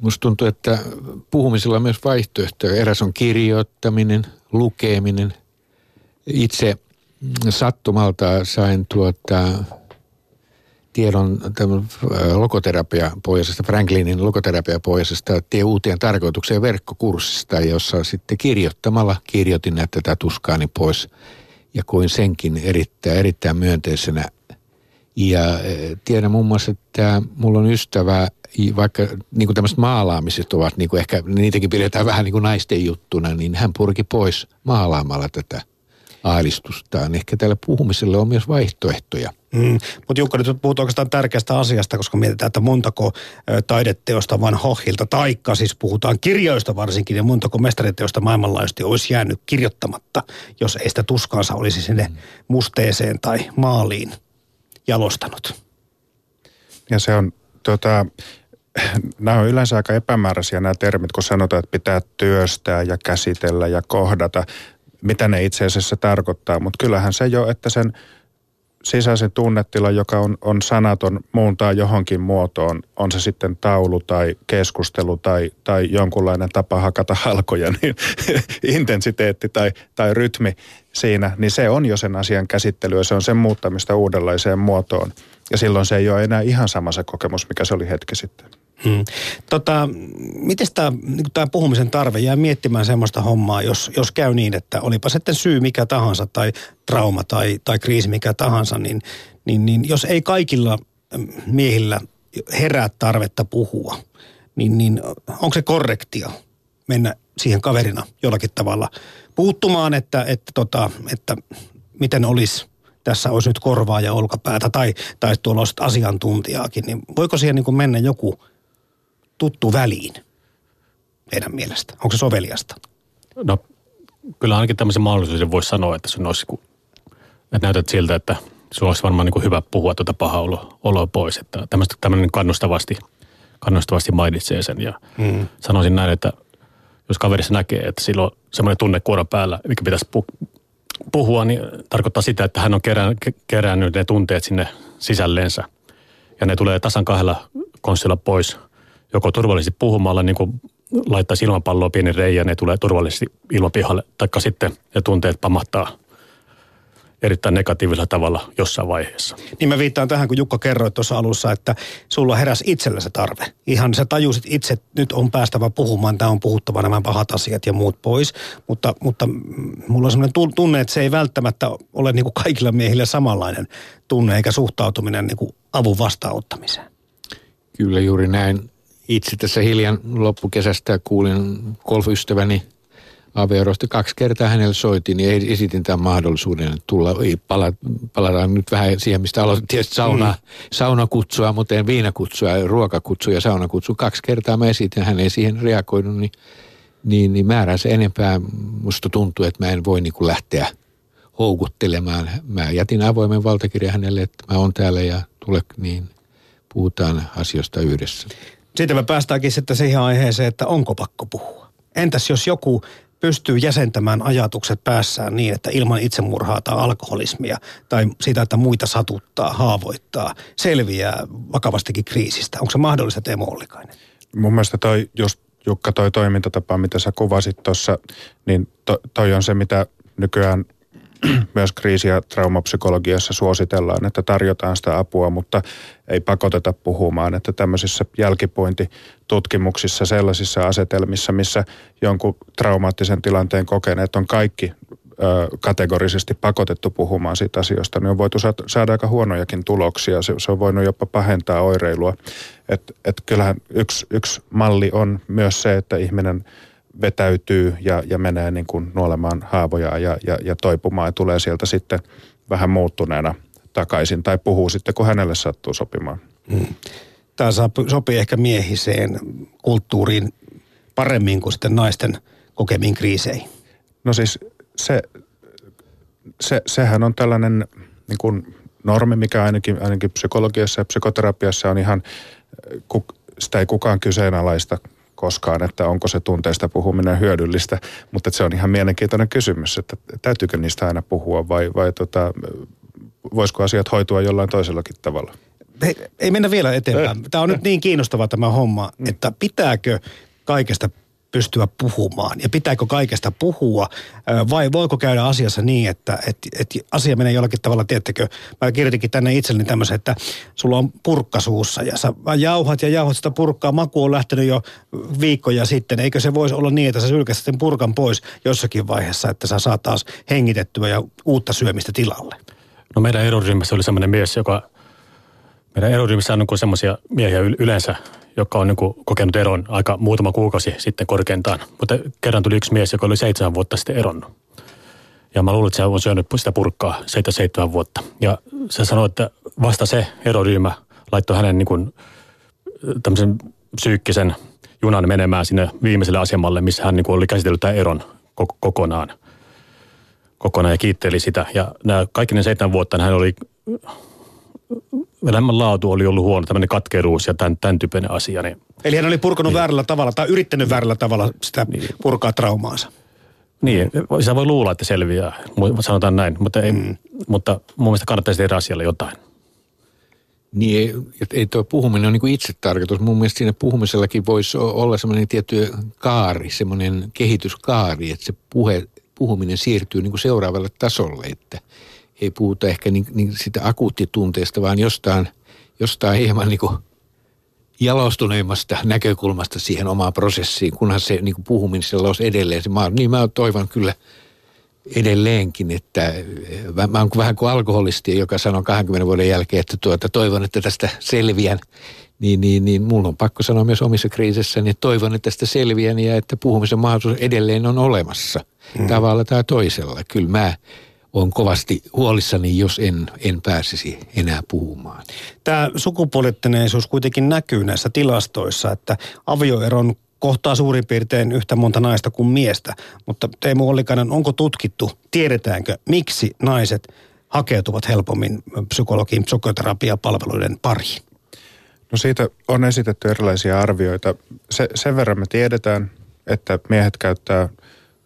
Musta tuntuu, että puhumisella on myös vaihtoehtoja. Eräs on kirjoittaminen, lukeminen. Itse sattumalta sain tuota tiedon lokoterapiapohjaisesta, Franklinin lokoterapiapohjaisesta tie uuteen tarkoitukseen verkkokurssista, jossa sitten kirjoittamalla kirjoitin tätä tuskaani pois ja koin senkin erittäin, erittäin myönteisenä. Ja tiedän muun muassa, että mulla on ystävä, vaikka niin kuin tämmöiset maalaamiset ovat, niin kuin ehkä niitäkin pidetään vähän niin kuin naisten juttuna, niin hän purki pois maalaamalla tätä aavistustaan. Ehkä tällä puhumiselle on myös vaihtoehtoja. Mm. Mutta Jukka, nyt puhut oikeastaan tärkeästä asiasta, koska mietitään, että montako taideteosta Van Hohilta, taikka siis puhutaan kirjoista varsinkin, ja montako mestariteosta maailmanlaajuisesti olisi jäänyt kirjoittamatta, jos ei sitä tuskaansa olisi sinne mm. musteeseen tai maaliin jalostanut. Ja se on, tota, nämä on yleensä aika epämääräisiä nämä termit, kun sanotaan, että pitää työstää ja käsitellä ja kohdata mitä ne itse asiassa tarkoittaa. Mutta kyllähän se jo, että sen sisäisen tunnetila, joka on, on sanaton, muuntaa johonkin muotoon, on se sitten taulu tai keskustelu tai, tai jonkunlainen tapa hakata halkoja, niin intensiteetti tai, tai rytmi siinä, niin se on jo sen asian käsittelyä, se on sen muuttamista uudenlaiseen muotoon. Ja silloin se ei ole enää ihan sama se kokemus, mikä se oli hetki sitten. Hmm. Tota, miten tämä niin puhumisen tarve jää miettimään semmoista hommaa, jos, jos käy niin, että olipa sitten syy mikä tahansa tai trauma tai, tai kriisi mikä tahansa, niin, niin, niin jos ei kaikilla miehillä herää tarvetta puhua, niin, niin onko se korrektia mennä siihen kaverina jollakin tavalla puuttumaan, että, että, tota, että miten olisi tässä olisi nyt korvaa ja olkapäätä tai, tai tuolla olisi asiantuntijaakin, niin voiko siihen niin mennä joku tuttu väliin meidän mielestä? Onko se soveliasta? No kyllä ainakin tämmöisen mahdollisuuden voisi sanoa, että sun olisi, että näytät siltä, että sulla olisi varmaan niin kuin hyvä puhua tuota pahaa oloa pois. Että tämmöinen kannustavasti, kannustavasti mainitsee sen ja mm. sanoisin näin, että jos kaverissa näkee, että sillä on semmoinen tunnekuoro päällä, mikä pitäisi puhua, niin tarkoittaa sitä, että hän on kerännyt ne tunteet sinne sisälleensä. Ja ne tulee tasan kahdella konstilla pois – joko turvallisesti puhumalla, niin kuin laittaisi ilmapalloa pieni reijä, ne tulee turvallisesti ilmapihalle, taikka sitten ne tunteet pamahtaa erittäin negatiivisella tavalla jossain vaiheessa. Niin mä viittaan tähän, kun Jukka kerroit tuossa alussa, että sulla heräsi itsellä se tarve. Ihan sä tajusit itse, että nyt on päästävä puhumaan, tämä on puhuttava nämä pahat asiat ja muut pois. Mutta, mutta mulla on sellainen tunne, että se ei välttämättä ole niin kuin kaikilla miehillä samanlainen tunne eikä suhtautuminen niin kuin avun vastaanottamiseen. Kyllä juuri näin. Itse tässä hiljan loppukesästä kuulin golfystäväni avioerosta kaksi kertaa hänelle soitin niin esitin tämän mahdollisuuden tulla, pala, palataan nyt vähän siihen, mistä aloitin tietysti sauna, mm. saunakutsua, mutta en viinakutsua, ruokakutsua ja saunakutsua. Kaksi kertaa mä esitin, hän ei siihen reagoinut, niin, niin, niin määrää se enempää. Musta tuntuu, että mä en voi niin kuin lähteä houkuttelemaan. Mä jätin avoimen valtakirjan hänelle, että mä oon täällä ja tule, niin puhutaan asioista yhdessä. Sitten me päästäänkin sitten siihen aiheeseen, että onko pakko puhua. Entäs jos joku pystyy jäsentämään ajatukset päässään niin, että ilman itsemurhaa tai alkoholismia tai sitä, että muita satuttaa, haavoittaa, selviää vakavastikin kriisistä. Onko se mahdollista, Teemo Ollikainen? Mun mielestä toi, just Jukka, toi toimintatapa, mitä sä kuvasit tuossa, niin to, toi on se, mitä nykyään – myös kriisi- ja traumapsykologiassa suositellaan, että tarjotaan sitä apua, mutta ei pakoteta puhumaan, että tämmöisissä jälkipointitutkimuksissa sellaisissa asetelmissa, missä jonkun traumaattisen tilanteen kokeneet on kaikki kategorisesti pakotettu puhumaan siitä asioista, niin on voitu saada aika huonojakin tuloksia. Se, on voinut jopa pahentaa oireilua. Et, et kyllähän yksi, yksi malli on myös se, että ihminen vetäytyy ja, ja menee niin kuin nuolemaan haavoja ja, ja, ja toipumaan ja tulee sieltä sitten vähän muuttuneena takaisin tai puhuu sitten, kun hänelle sattuu sopimaan. Hmm. tämä sopii ehkä miehiseen kulttuuriin paremmin kuin sitten naisten kokemiin kriiseihin? No siis se, se, sehän on tällainen niin kuin normi, mikä ainakin, ainakin psykologiassa ja psykoterapiassa on ihan, sitä ei kukaan kyseenalaista koskaan, että onko se tunteista puhuminen hyödyllistä, mutta se on ihan mielenkiintoinen kysymys, että täytyykö niistä aina puhua vai, vai tota, voisiko asiat hoitua jollain toisellakin tavalla? Hei, ei mennä vielä eteenpäin. Tämä on nyt niin kiinnostava tämä homma, mm. että pitääkö kaikesta pystyä puhumaan? Ja pitääkö kaikesta puhua? Vai voiko käydä asiassa niin, että, että, että asia menee jollakin tavalla, tiettekö, mä kirjoitinkin tänne itselleni tämmöisen, että sulla on purkka suussa ja sä jauhat ja jauhat sitä purkkaa, maku on lähtenyt jo viikkoja sitten, eikö se voisi olla niin, että sä sylkäst sen purkan pois jossakin vaiheessa, että sä saat taas hengitettyä ja uutta syömistä tilalle? No meidän eroryhmässä oli semmoinen mies, joka, meidän eroryhmässä on niin semmoisia miehiä yleensä, joka on niin kuin kokenut eron aika muutama kuukausi sitten korkeintaan. Mutta kerran tuli yksi mies, joka oli seitsemän vuotta sitten eronnut. Ja mä luulen, että se on syönyt sitä purkkaa seitsemän, seitsemän vuotta. Ja se sanoi, että vasta se eroryhmä laittoi hänen niin kuin, tämmöisen psyykkisen junan menemään sinne viimeiselle asemalle, missä hän niin kuin oli käsitellyt tämän eron kokonaan. Kokonaan ja kiitteli sitä. Ja nämä kaikki ne seitsemän vuotta hän oli elämänlaatu oli ollut huono, tämmöinen katkeruus ja tämän, tämän tyyppinen asia. Niin, Eli hän oli purkanut niin. väärällä tavalla tai yrittänyt väärällä tavalla sitä niin. purkaa traumaansa. Niin, se voi luulla, että selviää, sanotaan näin, mutta, ei, mm. mutta mun mielestä kannattaisi tehdä asialle jotain. Niin, ei, ei tuo puhuminen ole niin itse tarkoitus. Mun mielestä siinä puhumisellakin voisi olla semmoinen tietty kaari, semmoinen kehityskaari, että se puhe, puhuminen siirtyy niin kuin seuraavalle tasolle, että – ei puhuta ehkä niin, niin sitä akuuttitunteesta, vaan jostain, jostain hieman niin kuin jalostuneimmasta näkökulmasta siihen omaan prosessiin, kunhan se niin kuin puhuminen siellä olisi edelleen. Se, mä, niin mä toivon kyllä edelleenkin, että mä oon vähän kuin alkoholisti, joka sanoo 20 vuoden jälkeen, että tuota, toivon, että tästä selviän. Niin, niin, niin mulla on pakko sanoa myös omissa kriisissäni, että toivon, että tästä selviän ja että puhumisen mahdollisuus edelleen on olemassa mm. tavalla tai toisella. Kyllä mä on kovasti huolissani, jos en, en pääsisi enää puhumaan. Tämä sukupuolittuneisuus kuitenkin näkyy näissä tilastoissa, että avioeron kohtaa suurin piirtein yhtä monta naista kuin miestä. Mutta Teemu Ollikainen, onko tutkittu, tiedetäänkö, miksi naiset hakeutuvat helpommin psykologin psykoterapiapalveluiden pariin? No siitä on esitetty erilaisia arvioita. Se, sen verran me tiedetään, että miehet käyttää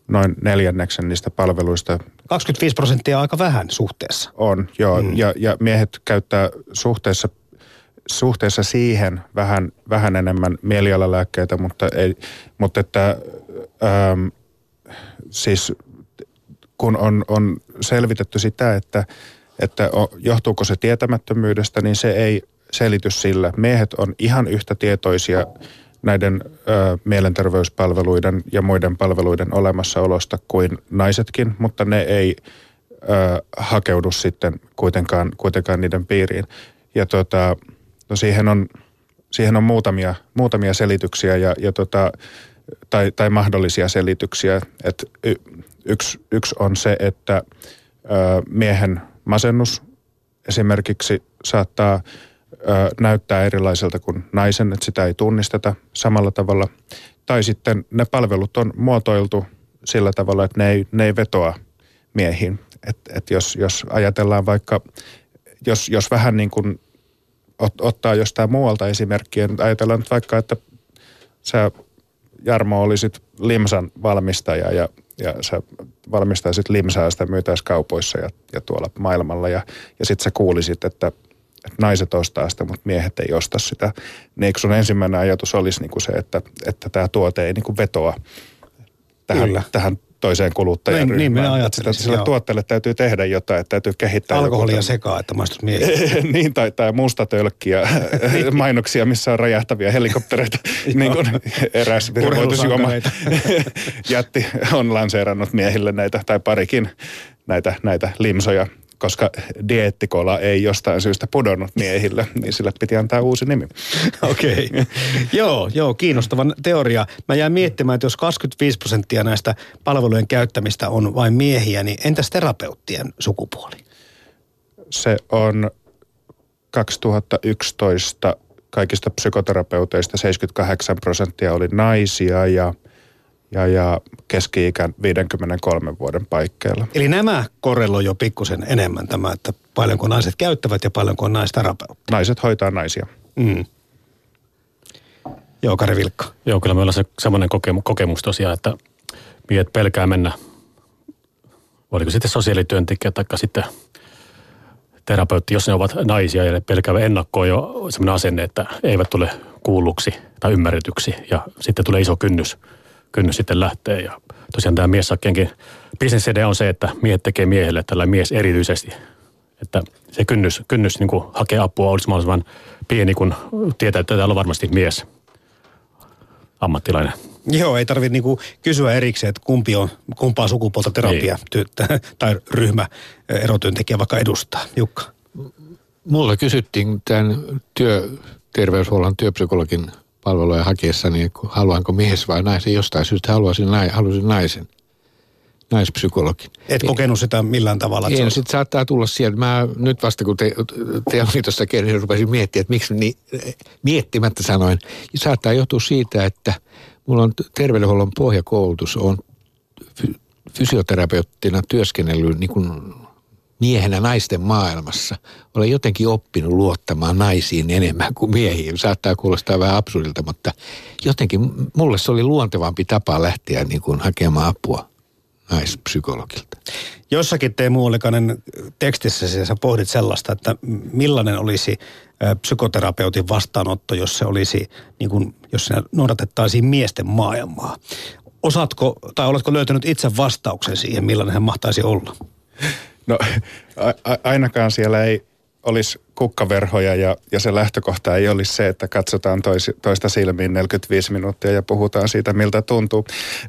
noin neljänneksen niistä palveluista 25 prosenttia on aika vähän suhteessa. On, joo. Mm. Ja, ja miehet käyttää suhteessa, suhteessa siihen vähän, vähän enemmän mielialalääkkeitä, mutta, ei, mutta että ähm, siis kun on, on selvitetty sitä, että, että johtuuko se tietämättömyydestä, niin se ei selity sillä. Miehet on ihan yhtä tietoisia näiden ö, mielenterveyspalveluiden ja muiden palveluiden olemassaolosta kuin naisetkin, mutta ne ei ö, hakeudu sitten kuitenkaan, kuitenkaan niiden piiriin. Ja tota, no siihen on, siihen on muutamia, muutamia selityksiä ja, ja tota, tai, tai mahdollisia selityksiä. Yksi, yksi on se, että ö, miehen masennus esimerkiksi saattaa – näyttää erilaiselta kuin naisen, että sitä ei tunnisteta samalla tavalla. Tai sitten ne palvelut on muotoiltu sillä tavalla, että ne ei, ne ei vetoa miehiin. Että et jos, jos ajatellaan vaikka, jos, jos vähän niin kuin ot, ottaa jostain muualta esimerkkiä, niin ajatellaan nyt vaikka, että sä Jarmo olisit limsan valmistaja ja, ja sä valmistaisit limsaa sitä myytäisi kaupoissa ja, ja tuolla maailmalla ja, ja sitten sä kuulisit, että että naiset ostaa sitä, mutta miehet ei osta sitä. Niin sun ensimmäinen ajatus olisi niin kuin se, että, että tämä tuote ei niin kuin vetoa tähän, Kyllä. tähän toiseen kuluttajan niin, niin minä ajattelin. Sillä joo. tuotteelle täytyy tehdä jotain, että täytyy kehittää. Alkoholia sekaa, että maistut miehiä. niin, tai, tai mustatölkkiä, niin. mainoksia, missä on räjähtäviä helikoptereita. niin kuin eräs virvoitusjuoma jätti on lanseerannut miehille näitä, tai parikin näitä, näitä limsoja koska dieettikola ei jostain syystä pudonnut miehille, niin sille piti antaa uusi nimi. Okei. Okay. joo, joo, kiinnostava teoria. Mä jäin miettimään, että jos 25 prosenttia näistä palvelujen käyttämistä on vain miehiä, niin entäs terapeuttien sukupuoli? Se on 2011 kaikista psykoterapeuteista 78 prosenttia oli naisia ja, ja, ja keski-ikä 53 vuoden paikkeilla. Eli nämä korreloi jo pikkusen enemmän tämä, että paljonko naiset käyttävät ja paljonko on naisterapeutti. Naiset hoitaa naisia. Mm. Joo, Kari Vilkka. Joo, kyllä meillä on se semmoinen kokemu, kokemus tosiaan, että miehet pelkää mennä, oliko sitten sosiaalityöntekijä tai sitten terapeutti, jos ne ovat naisia ja ne pelkäävät ennakkoon jo semmoinen asenne, että eivät tule kuulluksi tai ymmärretyksi ja sitten tulee iso kynnys, kynnys sitten lähtee ja tosiaan tämä miessakkienkin bisnesidea on se, että miehet tekee miehelle tällä mies erityisesti, että se kynnys, kynnys niin hakea apua olisi mahdollisimman pieni, kun tietää, että täällä on varmasti mies ammattilainen. Joo, ei tarvitse niinku kysyä erikseen, että kumpi on, kumpaa sukupuolta terapia ty- tai ryhmä erotyöntekijä vaikka edustaa. Jukka. Mulla kysyttiin tämän työterveyshuollon työpsykologin palveluja hakiessa, niin haluanko mies vai naisen. Jostain syystä haluaisin, halusin naisen naispsykologin. Et kokenut sitä millään tavalla? Ei, no sit saattaa tulla sieltä. Mä nyt vasta kun te, te oli tuossa kerran, rupesin miettimään, että miksi niin, miettimättä sanoin. Saattaa johtua siitä, että mulla on terveydenhuollon pohjakoulutus, on fysioterapeuttina työskennellyt niin kuin miehenä naisten maailmassa. Olen jotenkin oppinut luottamaan naisiin enemmän kuin miehiin. Saattaa kuulostaa vähän absurdilta, mutta jotenkin mulle se oli luontevampi tapa lähteä niin kuin hakemaan apua naispsykologilta. Jossakin Teemu Olikainen tekstissä sä pohdit sellaista, että millainen olisi psykoterapeutin vastaanotto, jos se olisi, niin kuin, jos se noudatettaisiin miesten maailmaa. Osaatko, tai oletko löytänyt itse vastauksen siihen, millainen hän mahtaisi olla? No a- ainakaan siellä ei olisi kukkaverhoja ja, ja se lähtökohta ei olisi se, että katsotaan tois, toista silmiin 45 minuuttia ja puhutaan siitä, miltä tuntuu.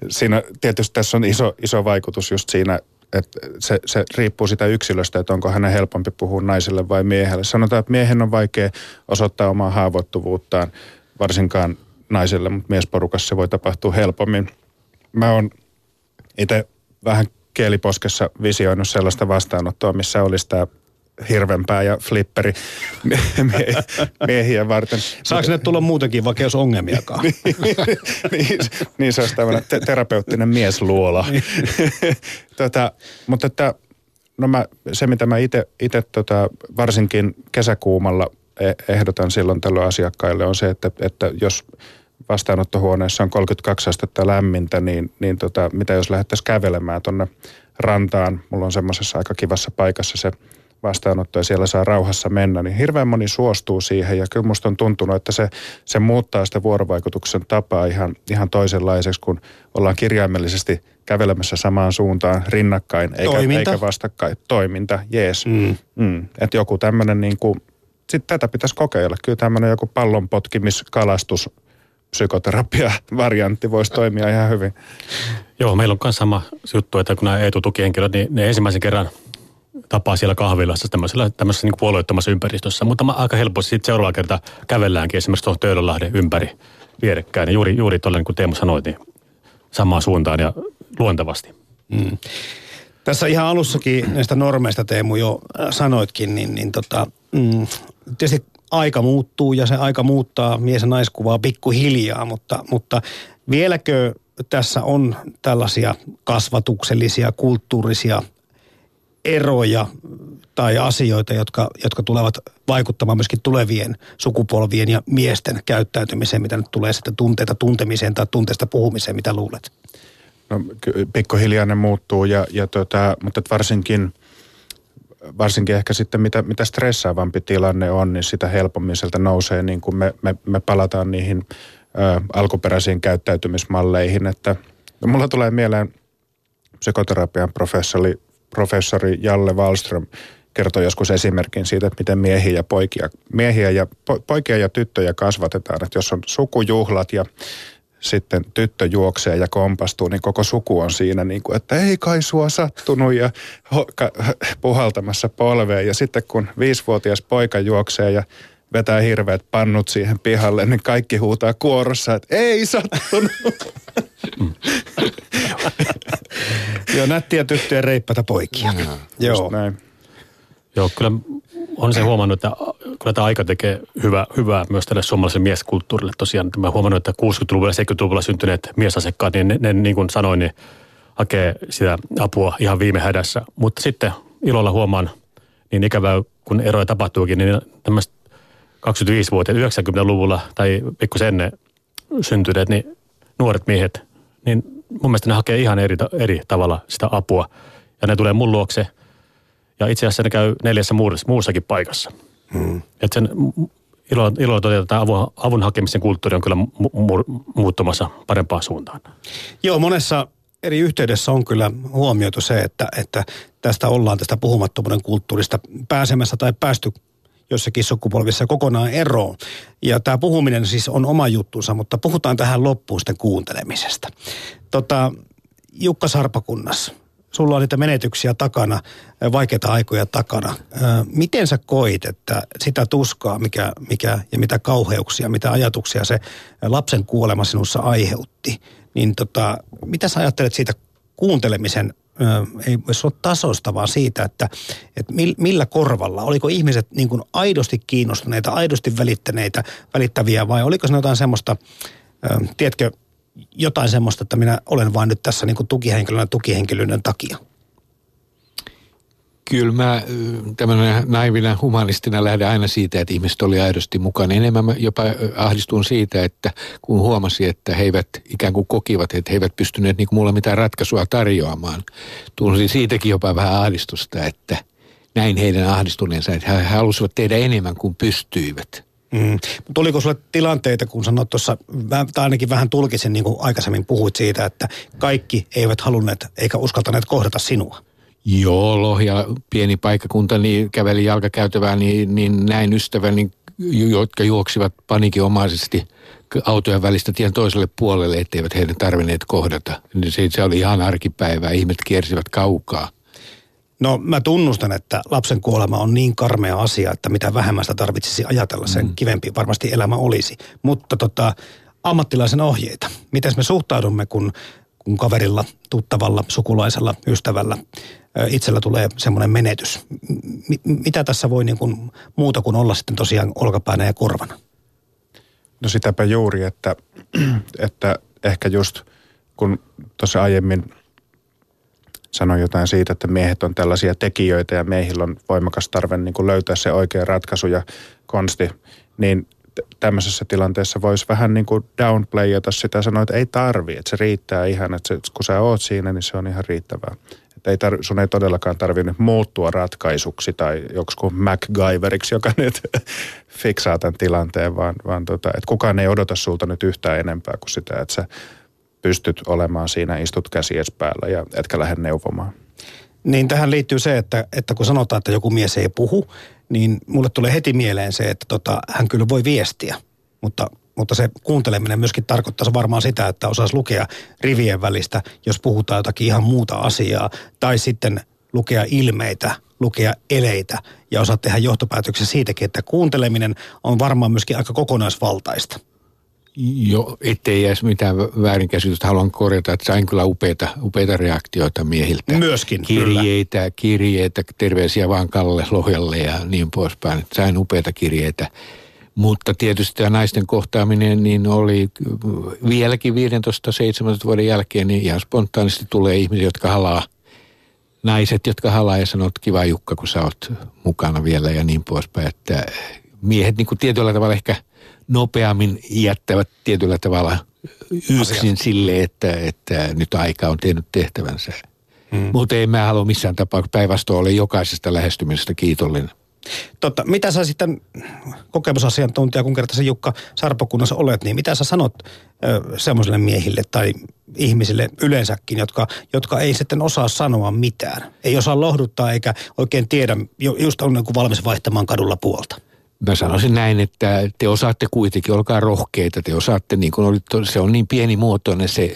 Siinä tietysti tässä on iso, iso vaikutus just siinä, että se, se riippuu sitä yksilöstä, että onko hänen helpompi puhua naiselle vai miehelle. Sanotaan, että miehen on vaikea osoittaa omaa haavoittuvuuttaan, varsinkaan naiselle, mutta miesporukassa se voi tapahtua helpommin. Mä oon itse vähän kieliposkessa visioinut sellaista vastaanottoa, missä olisi tämä hirvenpää ja flipperi miehiä varten. Saako ne tulla muutenkin, vaikka jos ongelmiakaan? niin, niin, niin, se olisi tämmöinen te- terapeuttinen miesluola. Niin. tota, mutta että, no mä, se mitä mä itse tota, varsinkin kesäkuumalla e- ehdotan silloin tällöin asiakkaille on se, että, että jos vastaanottohuoneessa on 32 astetta lämmintä, niin, niin tota, mitä jos lähdettäisiin kävelemään tuonne rantaan. Mulla on semmoisessa aika kivassa paikassa se vastaanotto ja siellä saa rauhassa mennä, niin hirveän moni suostuu siihen ja kyllä musta on tuntunut, että se, se muuttaa sitä vuorovaikutuksen tapaa ihan, ihan toisenlaiseksi, kun ollaan kirjaimellisesti kävelemässä samaan suuntaan rinnakkain eikä, Toiminta. eikä vastakkain. Toiminta, jees. Mm. Mm. Että joku tämmöinen niin kuin, sitten tätä pitäisi kokeilla. Kyllä tämmöinen joku pallonpotkimiskalastus psykoterapia-variantti voisi toimia ihan hyvin. Joo, meillä on myös sama juttu, että kun nämä etutukihenkilöt, niin ne ensimmäisen kerran tapaa siellä kahvilassa tämmöisellä, tämmöisessä niin puolueettomassa ympäristössä. Mutta aika helposti sitten seuraava kerta kävelläänkin esimerkiksi tuohon Töölönlahden ympäri vierekkäin. Ja juuri, juuri tuolla, niin kuin Teemu sanoi, niin samaan suuntaan ja luontevasti. Mm. Tässä ihan alussakin näistä normeista Teemu jo sanoitkin, niin, niin tota, mm, tietysti aika muuttuu ja se aika muuttaa mies- ja naiskuvaa pikkuhiljaa, mutta, mutta vieläkö tässä on tällaisia kasvatuksellisia, kulttuurisia eroja tai asioita, jotka, jotka tulevat vaikuttamaan myöskin tulevien sukupolvien ja miesten käyttäytymiseen, mitä nyt tulee sitten tunteita tuntemiseen tai tunteesta puhumiseen, mitä luulet? No, pikkuhiljaa ne muuttuu, ja, ja tota, mutta varsinkin, varsinkin ehkä sitten mitä, mitä stressaavampi tilanne on, niin sitä helpommin sieltä nousee, niin kuin me, me, me palataan niihin ö, alkuperäisiin käyttäytymismalleihin, että no, mulla tulee mieleen psykoterapian professori professori Jalle Wallström kertoi joskus esimerkin siitä, että miten miehiä ja poikia, miehiä ja po, poikia ja tyttöjä kasvatetaan. Että jos on sukujuhlat ja sitten tyttö juoksee ja kompastuu, niin koko suku on siinä niin kuin, että ei kai sua sattunut ja ho, ka, puhaltamassa polveen. Ja sitten kun viisivuotias poika juoksee ja vetää hirveät pannut siihen pihalle, niin kaikki huutaa kuorossa, että ei sattunut. Joo, nättiä tyttöjä reippätä poikia. Joo. Joo. Näin. Joo, kyllä on se huomannut, että kyllä tämä aika tekee hyvä, hyvää myös tälle suomalaiselle mieskulttuurille. Tosiaan mä huomannut, että 60-luvulla ja 70-luvulla syntyneet miesasekkaat, niin ne, ne, niin kuin sanoin, niin hakee sitä apua ihan viime hädässä. Mutta sitten ilolla huomaan, niin ikävää kun eroja tapahtuukin, niin tämmöistä 25-vuotiaat 90-luvulla tai pikkusen ennen syntyneet, niin nuoret miehet, niin mun mielestä ne hakee ihan eri, eri tavalla sitä apua. Ja ne tulee mun luokse. Ja itse asiassa ne käy neljässä muussakin paikassa. Hmm. Että sen ilo, ilo todeta, avun, avun hakemisen kulttuuri on kyllä mu, mu, muuttumassa parempaan suuntaan. Joo, monessa eri yhteydessä on kyllä huomioitu se, että, että tästä ollaan tästä puhumattomuuden kulttuurista pääsemässä tai päästy jossakin sukupolvissa kokonaan eroon. Ja tämä puhuminen siis on oma juttunsa, mutta puhutaan tähän loppuun sitten kuuntelemisesta. Tota, Jukka Sarpakunnas, sulla on niitä menetyksiä takana, vaikeita aikoja takana. Miten sä koit, että sitä tuskaa mikä, mikä, ja mitä kauheuksia, mitä ajatuksia se lapsen kuolema sinussa aiheutti, niin tota, mitä sä ajattelet siitä kuuntelemisen ei voisi olla tasosta, vaan siitä, että, että millä korvalla, oliko ihmiset niin kuin aidosti kiinnostuneita, aidosti välittäneitä, välittäviä vai oliko se jotain semmoista, tiedätkö, jotain semmoista, että minä olen vain nyt tässä niin kuin tukihenkilönä tukihenkilöiden takia? Kyllä mä tämmöinen naivina humanistina lähden aina siitä, että ihmiset oli aidosti mukana. Enemmän mä jopa ahdistun siitä, että kun huomasi, että he eivät ikään kuin kokivat, että he eivät pystyneet niin kuin mulle mitään ratkaisua tarjoamaan. Tunsin siitäkin jopa vähän ahdistusta, että näin heidän ahdistuneensa, että he halusivat tehdä enemmän kuin pystyivät. Mm. Tuliko sulle tilanteita, kun sanoit tuossa, tai ainakin vähän tulkisin, niin kuin aikaisemmin puhuit siitä, että kaikki eivät halunneet eikä uskaltaneet kohdata sinua? Joo, Lohja, pieni paikkakunta, niin käveli jalkakäytävää, niin, niin näin ystäväni, jotka juoksivat panikinomaisesti autojen välistä tien toiselle puolelle, etteivät heidän tarvinneet kohdata. Niin se, se oli ihan arkipäivää, ihmiset kiersivät kaukaa. No mä tunnustan, että lapsen kuolema on niin karmea asia, että mitä vähemmän sitä tarvitsisi ajatella, sen mm. kivempi varmasti elämä olisi. Mutta tota, ammattilaisen ohjeita. Miten me suhtaudumme, kun, kun kaverilla, tuttavalla, sukulaisella, ystävällä itsellä tulee semmoinen menetys. M- mitä tässä voi niin kuin muuta kuin olla sitten tosiaan olkapäänä ja korvana? No sitäpä juuri, että, että ehkä just kun tuossa aiemmin sanoin jotain siitä, että miehet on tällaisia tekijöitä ja miehillä on voimakas tarve niin kuin löytää se oikea ratkaisu ja konsti, niin tämmöisessä tilanteessa voisi vähän niin kuin downplayata sitä sanoa, että ei tarvi, että se riittää ihan, että se, kun sä oot siinä, niin se on ihan riittävää. Että ei tar- sun ei todellakaan tarvitse muuttua ratkaisuksi tai joku MacGyveriksi, joka nyt fiksaa tämän tilanteen, vaan, vaan tota, että kukaan ei odota sulta nyt yhtään enempää kuin sitä, että sä pystyt olemaan siinä, istut käsies päällä ja etkä lähde neuvomaan. Niin tähän liittyy se, että, että kun sanotaan, että joku mies ei puhu, niin mulle tulee heti mieleen se, että tota, hän kyllä voi viestiä, mutta mutta se kuunteleminen myöskin tarkoittaa varmaan sitä, että osaisi lukea rivien välistä, jos puhutaan jotakin ihan muuta asiaa, tai sitten lukea ilmeitä, lukea eleitä ja osaa tehdä johtopäätöksiä siitäkin, että kuunteleminen on varmaan myöskin aika kokonaisvaltaista. Jo, ettei jäisi mitään väärinkäsitystä. Haluan korjata, että sain kyllä upeita, upeita reaktioita miehiltä. Myöskin, Kirjeitä, kyllä. kirjeitä, terveisiä vaan Kalle Lohjalle ja niin poispäin. Sain upeita kirjeitä. Mutta tietysti tämä naisten kohtaaminen niin oli vieläkin 15-17 vuoden jälkeen, niin ihan spontaanisti tulee ihmisiä, jotka halaa, naiset, jotka halaa ja sanoo, että kiva Jukka, kun sä oot mukana vielä ja niin poispäin. Että miehet niin kuin tietyllä tavalla ehkä nopeammin jättävät tietyllä tavalla yksin sille, että, että nyt aika on tehnyt tehtävänsä. Hmm. Mutta ei mä halua missään tapauksessa päinvastoin ole jokaisesta lähestymisestä kiitollinen. Totta, mitä sä sitten kokemusasiantuntija, kun kerta Jukka Sarpokunnassa olet, niin mitä sä sanot semmoisille miehille tai ihmisille yleensäkin, jotka, jotka ei sitten osaa sanoa mitään? Ei osaa lohduttaa eikä oikein tiedä, just on niin kuin valmis vaihtamaan kadulla puolta. Mä sanoisin näin, että te osaatte kuitenkin, olkaa rohkeita, te osaatte, niin kuin oli, se on niin pienimuotoinen se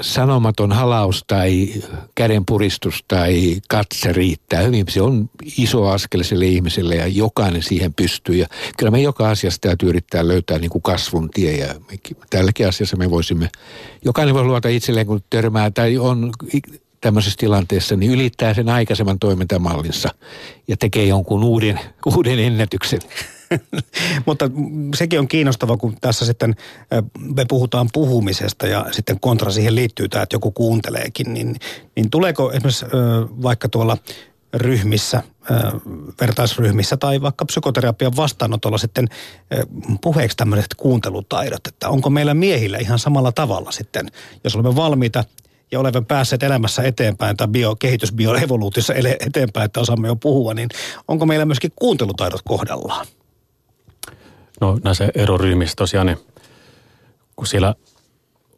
sanomaton halaus tai kädenpuristus tai katse riittää hyvin. Se on iso askel sille ihmiselle ja jokainen siihen pystyy. Ja kyllä me joka asiassa täytyy yrittää löytää niin kuin kasvun tie ja tälläkin asiassa me voisimme, jokainen voi luota itselleen kun törmää tai on tämmöisessä tilanteessa, niin ylittää sen aikaisemman toimintamallinsa ja tekee jonkun uuden, uuden ennätyksen. Mutta sekin on kiinnostava, kun tässä sitten me puhutaan puhumisesta ja sitten kontra siihen liittyy tämä, että joku kuunteleekin, niin, niin tuleeko esimerkiksi vaikka tuolla ryhmissä, vertaisryhmissä tai vaikka psykoterapian vastaanotolla sitten puheeksi tämmöiset kuuntelutaidot, että onko meillä miehillä ihan samalla tavalla sitten, jos olemme valmiita ja olemme päässeet elämässä eteenpäin tai bio, kehitysbioevoluutiossa eteenpäin, että osaamme jo puhua, niin onko meillä myöskin kuuntelutaidot kohdallaan? No näissä eroryhmissä tosiaan, niin kun siellä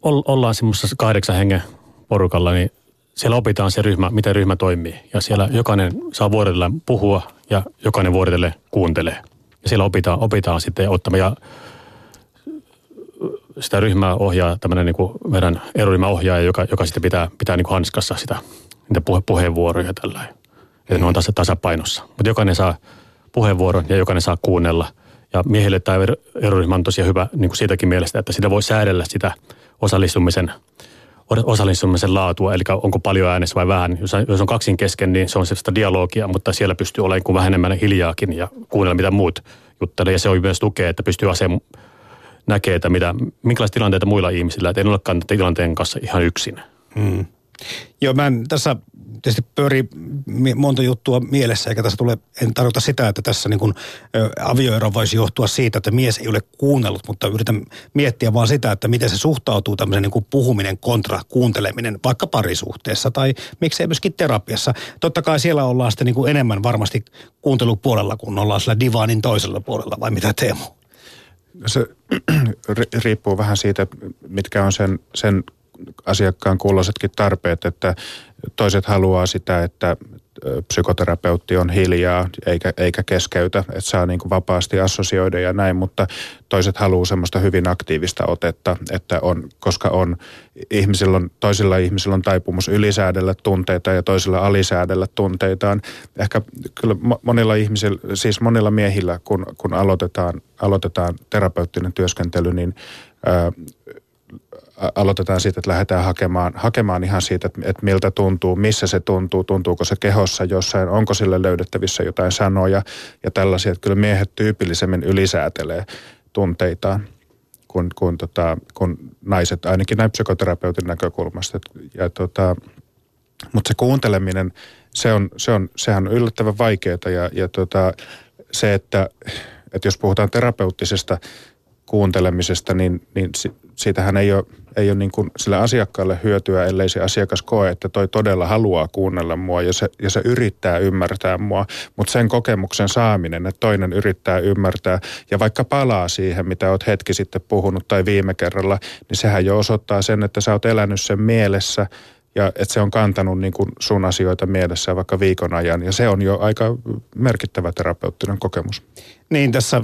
ollaan semmoisessa kahdeksan hengen porukalla, niin siellä opitaan se ryhmä, miten ryhmä toimii. Ja siellä jokainen saa vuorotellen puhua ja jokainen vuorotellen kuuntelee. Ja siellä opitaan, opitaan sitten ottamaan. Ja sitä ryhmää ohjaa tämmöinen niin meidän eroryhmäohjaaja, joka, joka sitten pitää, pitää niin kuin hanskassa sitä, niitä puhe, puheenvuoroja tällä Että ne on tasa, tasapainossa. Mutta jokainen saa puheenvuoron ja jokainen saa kuunnella. Ja miehille tämä eroryhmä on tosiaan hyvä niin kuin siitäkin mielestä, että sitä voi säädellä sitä osallistumisen – osallistumisen laatua, eli onko paljon äänessä vai vähän. Jos, jos on kaksin kesken, niin se on sellaista dialogia, mutta siellä pystyy olemaan kuin vähän enemmän hiljaakin ja kuunnella, mitä muut juttelee. Ja se on myös tukea, että pystyy aseen näkee, että mitä, minkälaisia tilanteita muilla ihmisillä, että en olekaan tilanteen kanssa ihan yksin. Hmm. Joo, mä en tässä tietysti pyörii monta juttua mielessä, eikä tässä tule, en tarkoita sitä, että tässä niin kuin avioero voisi johtua siitä, että mies ei ole kuunnellut, mutta yritän miettiä vaan sitä, että miten se suhtautuu tämmöisen niin kuin puhuminen kontra kuunteleminen vaikka parisuhteessa tai miksei myöskin terapiassa. Totta kai siellä ollaan sitten niin kuin enemmän varmasti kuuntelupuolella, kun ollaan sillä divaanin toisella puolella, vai mitä Teemu? Se riippuu vähän siitä, mitkä on sen, sen asiakkaan kuuloisetkin tarpeet, että toiset haluaa sitä, että psykoterapeutti on hiljaa eikä, eikä keskeytä, että saa niin kuin vapaasti assosioida ja näin, mutta toiset haluaa semmoista hyvin aktiivista otetta, että on, koska on, ihmisillä on, toisilla ihmisillä on taipumus ylisäädellä tunteita ja toisilla alisäädellä tunteitaan. Ehkä kyllä monilla ihmisillä, siis monilla miehillä, kun, kun aloitetaan, aloitetaan terapeuttinen työskentely, niin ää, aloitetaan siitä, että lähdetään hakemaan, hakemaan ihan siitä, että, että miltä tuntuu, missä se tuntuu, tuntuuko se kehossa jossain, onko sille löydettävissä jotain sanoja ja tällaisia. Että kyllä miehet tyypillisemmin ylisäätelee tunteitaan kuin, kuin, tota, kuin naiset, ainakin näin psykoterapeutin näkökulmasta. Ja tota, mutta se kuunteleminen, se on, se on, sehän on yllättävän vaikeaa ja, ja tota, se, että, että jos puhutaan terapeuttisesta kuuntelemisesta, niin, niin siitähän ei ole, ei ole niin kuin sille asiakkaalle hyötyä, ellei se asiakas koe, että toi todella haluaa kuunnella mua ja se, ja se yrittää ymmärtää mua. Mutta sen kokemuksen saaminen, että toinen yrittää ymmärtää ja vaikka palaa siihen, mitä oot hetki sitten puhunut tai viime kerralla, niin sehän jo osoittaa sen, että sä oot elänyt sen mielessä ja että se on kantanut niin kuin sun asioita mielessä vaikka viikon ajan. Ja se on jo aika merkittävä terapeuttinen kokemus. Niin, tässä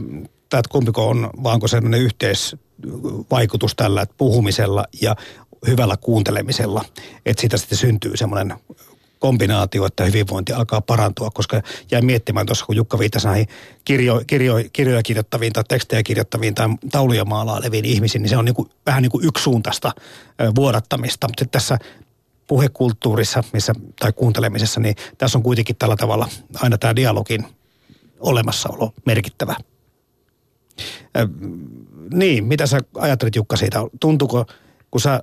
tämä, että kumpiko on, vaanko sellainen yhteisvaikutus tällä puhumisella ja hyvällä kuuntelemisella, että siitä sitten syntyy semmoinen kombinaatio, että hyvinvointi alkaa parantua, koska jäin miettimään tuossa, kun Jukka viittasi näihin kirjo, kirjo, kirjoja kirjoittaviin tai tekstejä kirjoittaviin tai tauluja maalaileviin ihmisiin, niin se on niin kuin, vähän niin kuin yksisuuntaista vuodattamista. Mutta tässä puhekulttuurissa missä, tai kuuntelemisessa, niin tässä on kuitenkin tällä tavalla aina tämä dialogin olemassaolo merkittävä. Niin, mitä sä ajattelit Jukka siitä? Tuntuuko, kun sä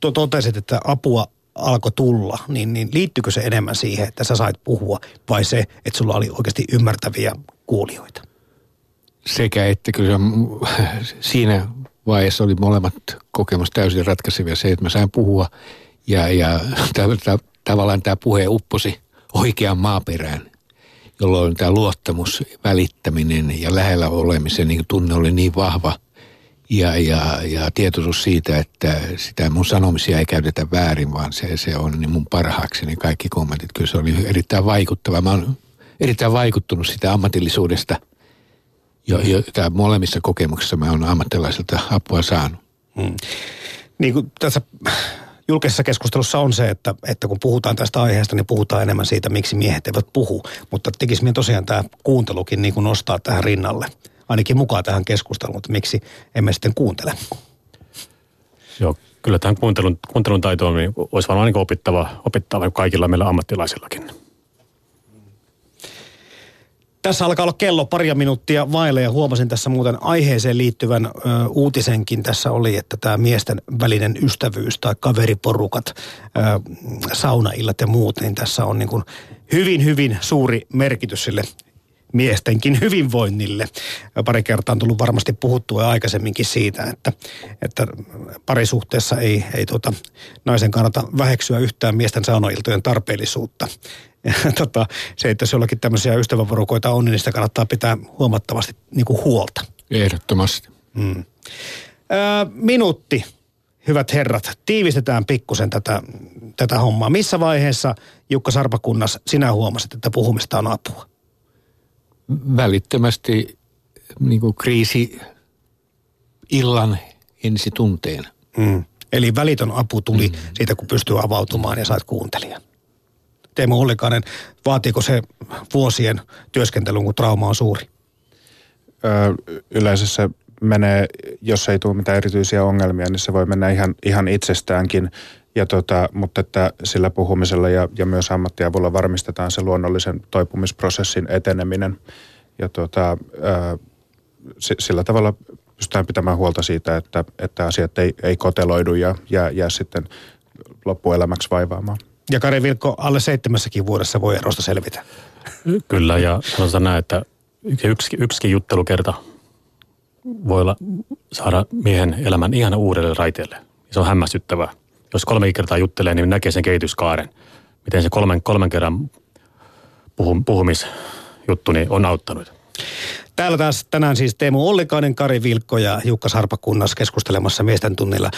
to- totesit, että apua alkoi tulla, niin, niin liittyykö se enemmän siihen, että sä sait puhua vai se, että sulla oli oikeasti ymmärtäviä kuulijoita? Sekä että kyllä siinä vaiheessa oli molemmat kokemus täysin ratkaisevia. Se, että mä sain puhua ja, ja tavallaan tämä puhe upposi oikeaan maaperään jolloin tämä luottamus, välittäminen ja lähellä olemisen niin tunne oli niin vahva ja, ja, ja tietoisuus siitä, että sitä mun sanomisia ei käytetä väärin, vaan se, se on niin mun parhaaksi, niin kaikki kommentit. Kyllä se oli erittäin vaikuttava. Mä oon erittäin vaikuttunut sitä ammatillisuudesta, jota molemmissa kokemuksissa mä oon ammattilaiselta apua saanut. Hmm. Niin kuin tässä julkisessa keskustelussa on se, että, että kun puhutaan tästä aiheesta, niin puhutaan enemmän siitä, miksi miehet eivät puhu. Mutta tekisi tosiaan tämä kuuntelukin niin kuin nostaa tähän rinnalle, ainakin mukaan tähän keskusteluun, että miksi emme sitten kuuntele. Joo, kyllä tähän kuuntelun, kuuntelun taitoon niin olisi varmaan niin opittava, opittava kaikilla meillä ammattilaisillakin. Tässä alkaa olla kello paria minuuttia vaille ja huomasin tässä muuten aiheeseen liittyvän ö, uutisenkin. Tässä oli, että tämä miesten välinen ystävyys tai kaveriporukat, ö, saunaillat ja muut, niin tässä on niin kuin hyvin, hyvin suuri merkitys sille miestenkin hyvinvoinnille. Pari kertaa on tullut varmasti puhuttua aikaisemminkin siitä, että, että parisuhteessa ei, ei tuota, naisen kannata väheksyä yhtään miesten saunailtojen tarpeellisuutta. Ja, tota, se, että jos jollakin tämmöisiä ystäväporukoita on, niin sitä kannattaa pitää huomattavasti niin kuin huolta. Ehdottomasti. Mm. Ö, minuutti, hyvät herrat. Tiivistetään pikkusen tätä, tätä hommaa. Missä vaiheessa, Jukka Sarpakunnas, sinä huomasit, että puhumista on apua? Välittömästi niin kuin kriisi illan ensi tunteen. Mm. Eli välitön apu tuli mm. siitä, kun pystyy avautumaan ja sait kuuntelijan. Teemu Ollikainen, vaatiiko se vuosien työskentelyn, kun trauma on suuri? Ö, yleensä se menee, jos ei tule mitään erityisiä ongelmia, niin se voi mennä ihan, ihan itsestäänkin. Ja tota, mutta että sillä puhumisella ja, ja myös ammattiavulla varmistetaan se luonnollisen toipumisprosessin eteneminen. Ja tota, ö, sillä tavalla pystytään pitämään huolta siitä, että, että asiat ei, ei koteloidu ja jää, jää sitten loppuelämäksi vaivaamaan. Ja Kari Vilkko, alle seitsemässäkin vuodessa voi erosta selvitä. Kyllä, ja sanotaan näin, että yksi, yksikin juttelukerta voi olla, saada miehen elämän ihan uudelle raiteelle. Se on hämmästyttävää. Jos kolme kertaa juttelee, niin näkee sen kehityskaaren. Miten se kolmen, kolmen kerran puhum, puhumisjuttu niin on auttanut. Täällä taas tänään siis Teemu Ollikainen, Kari Vilkko ja Jukka Sarpakunnas keskustelemassa miesten tunnilla.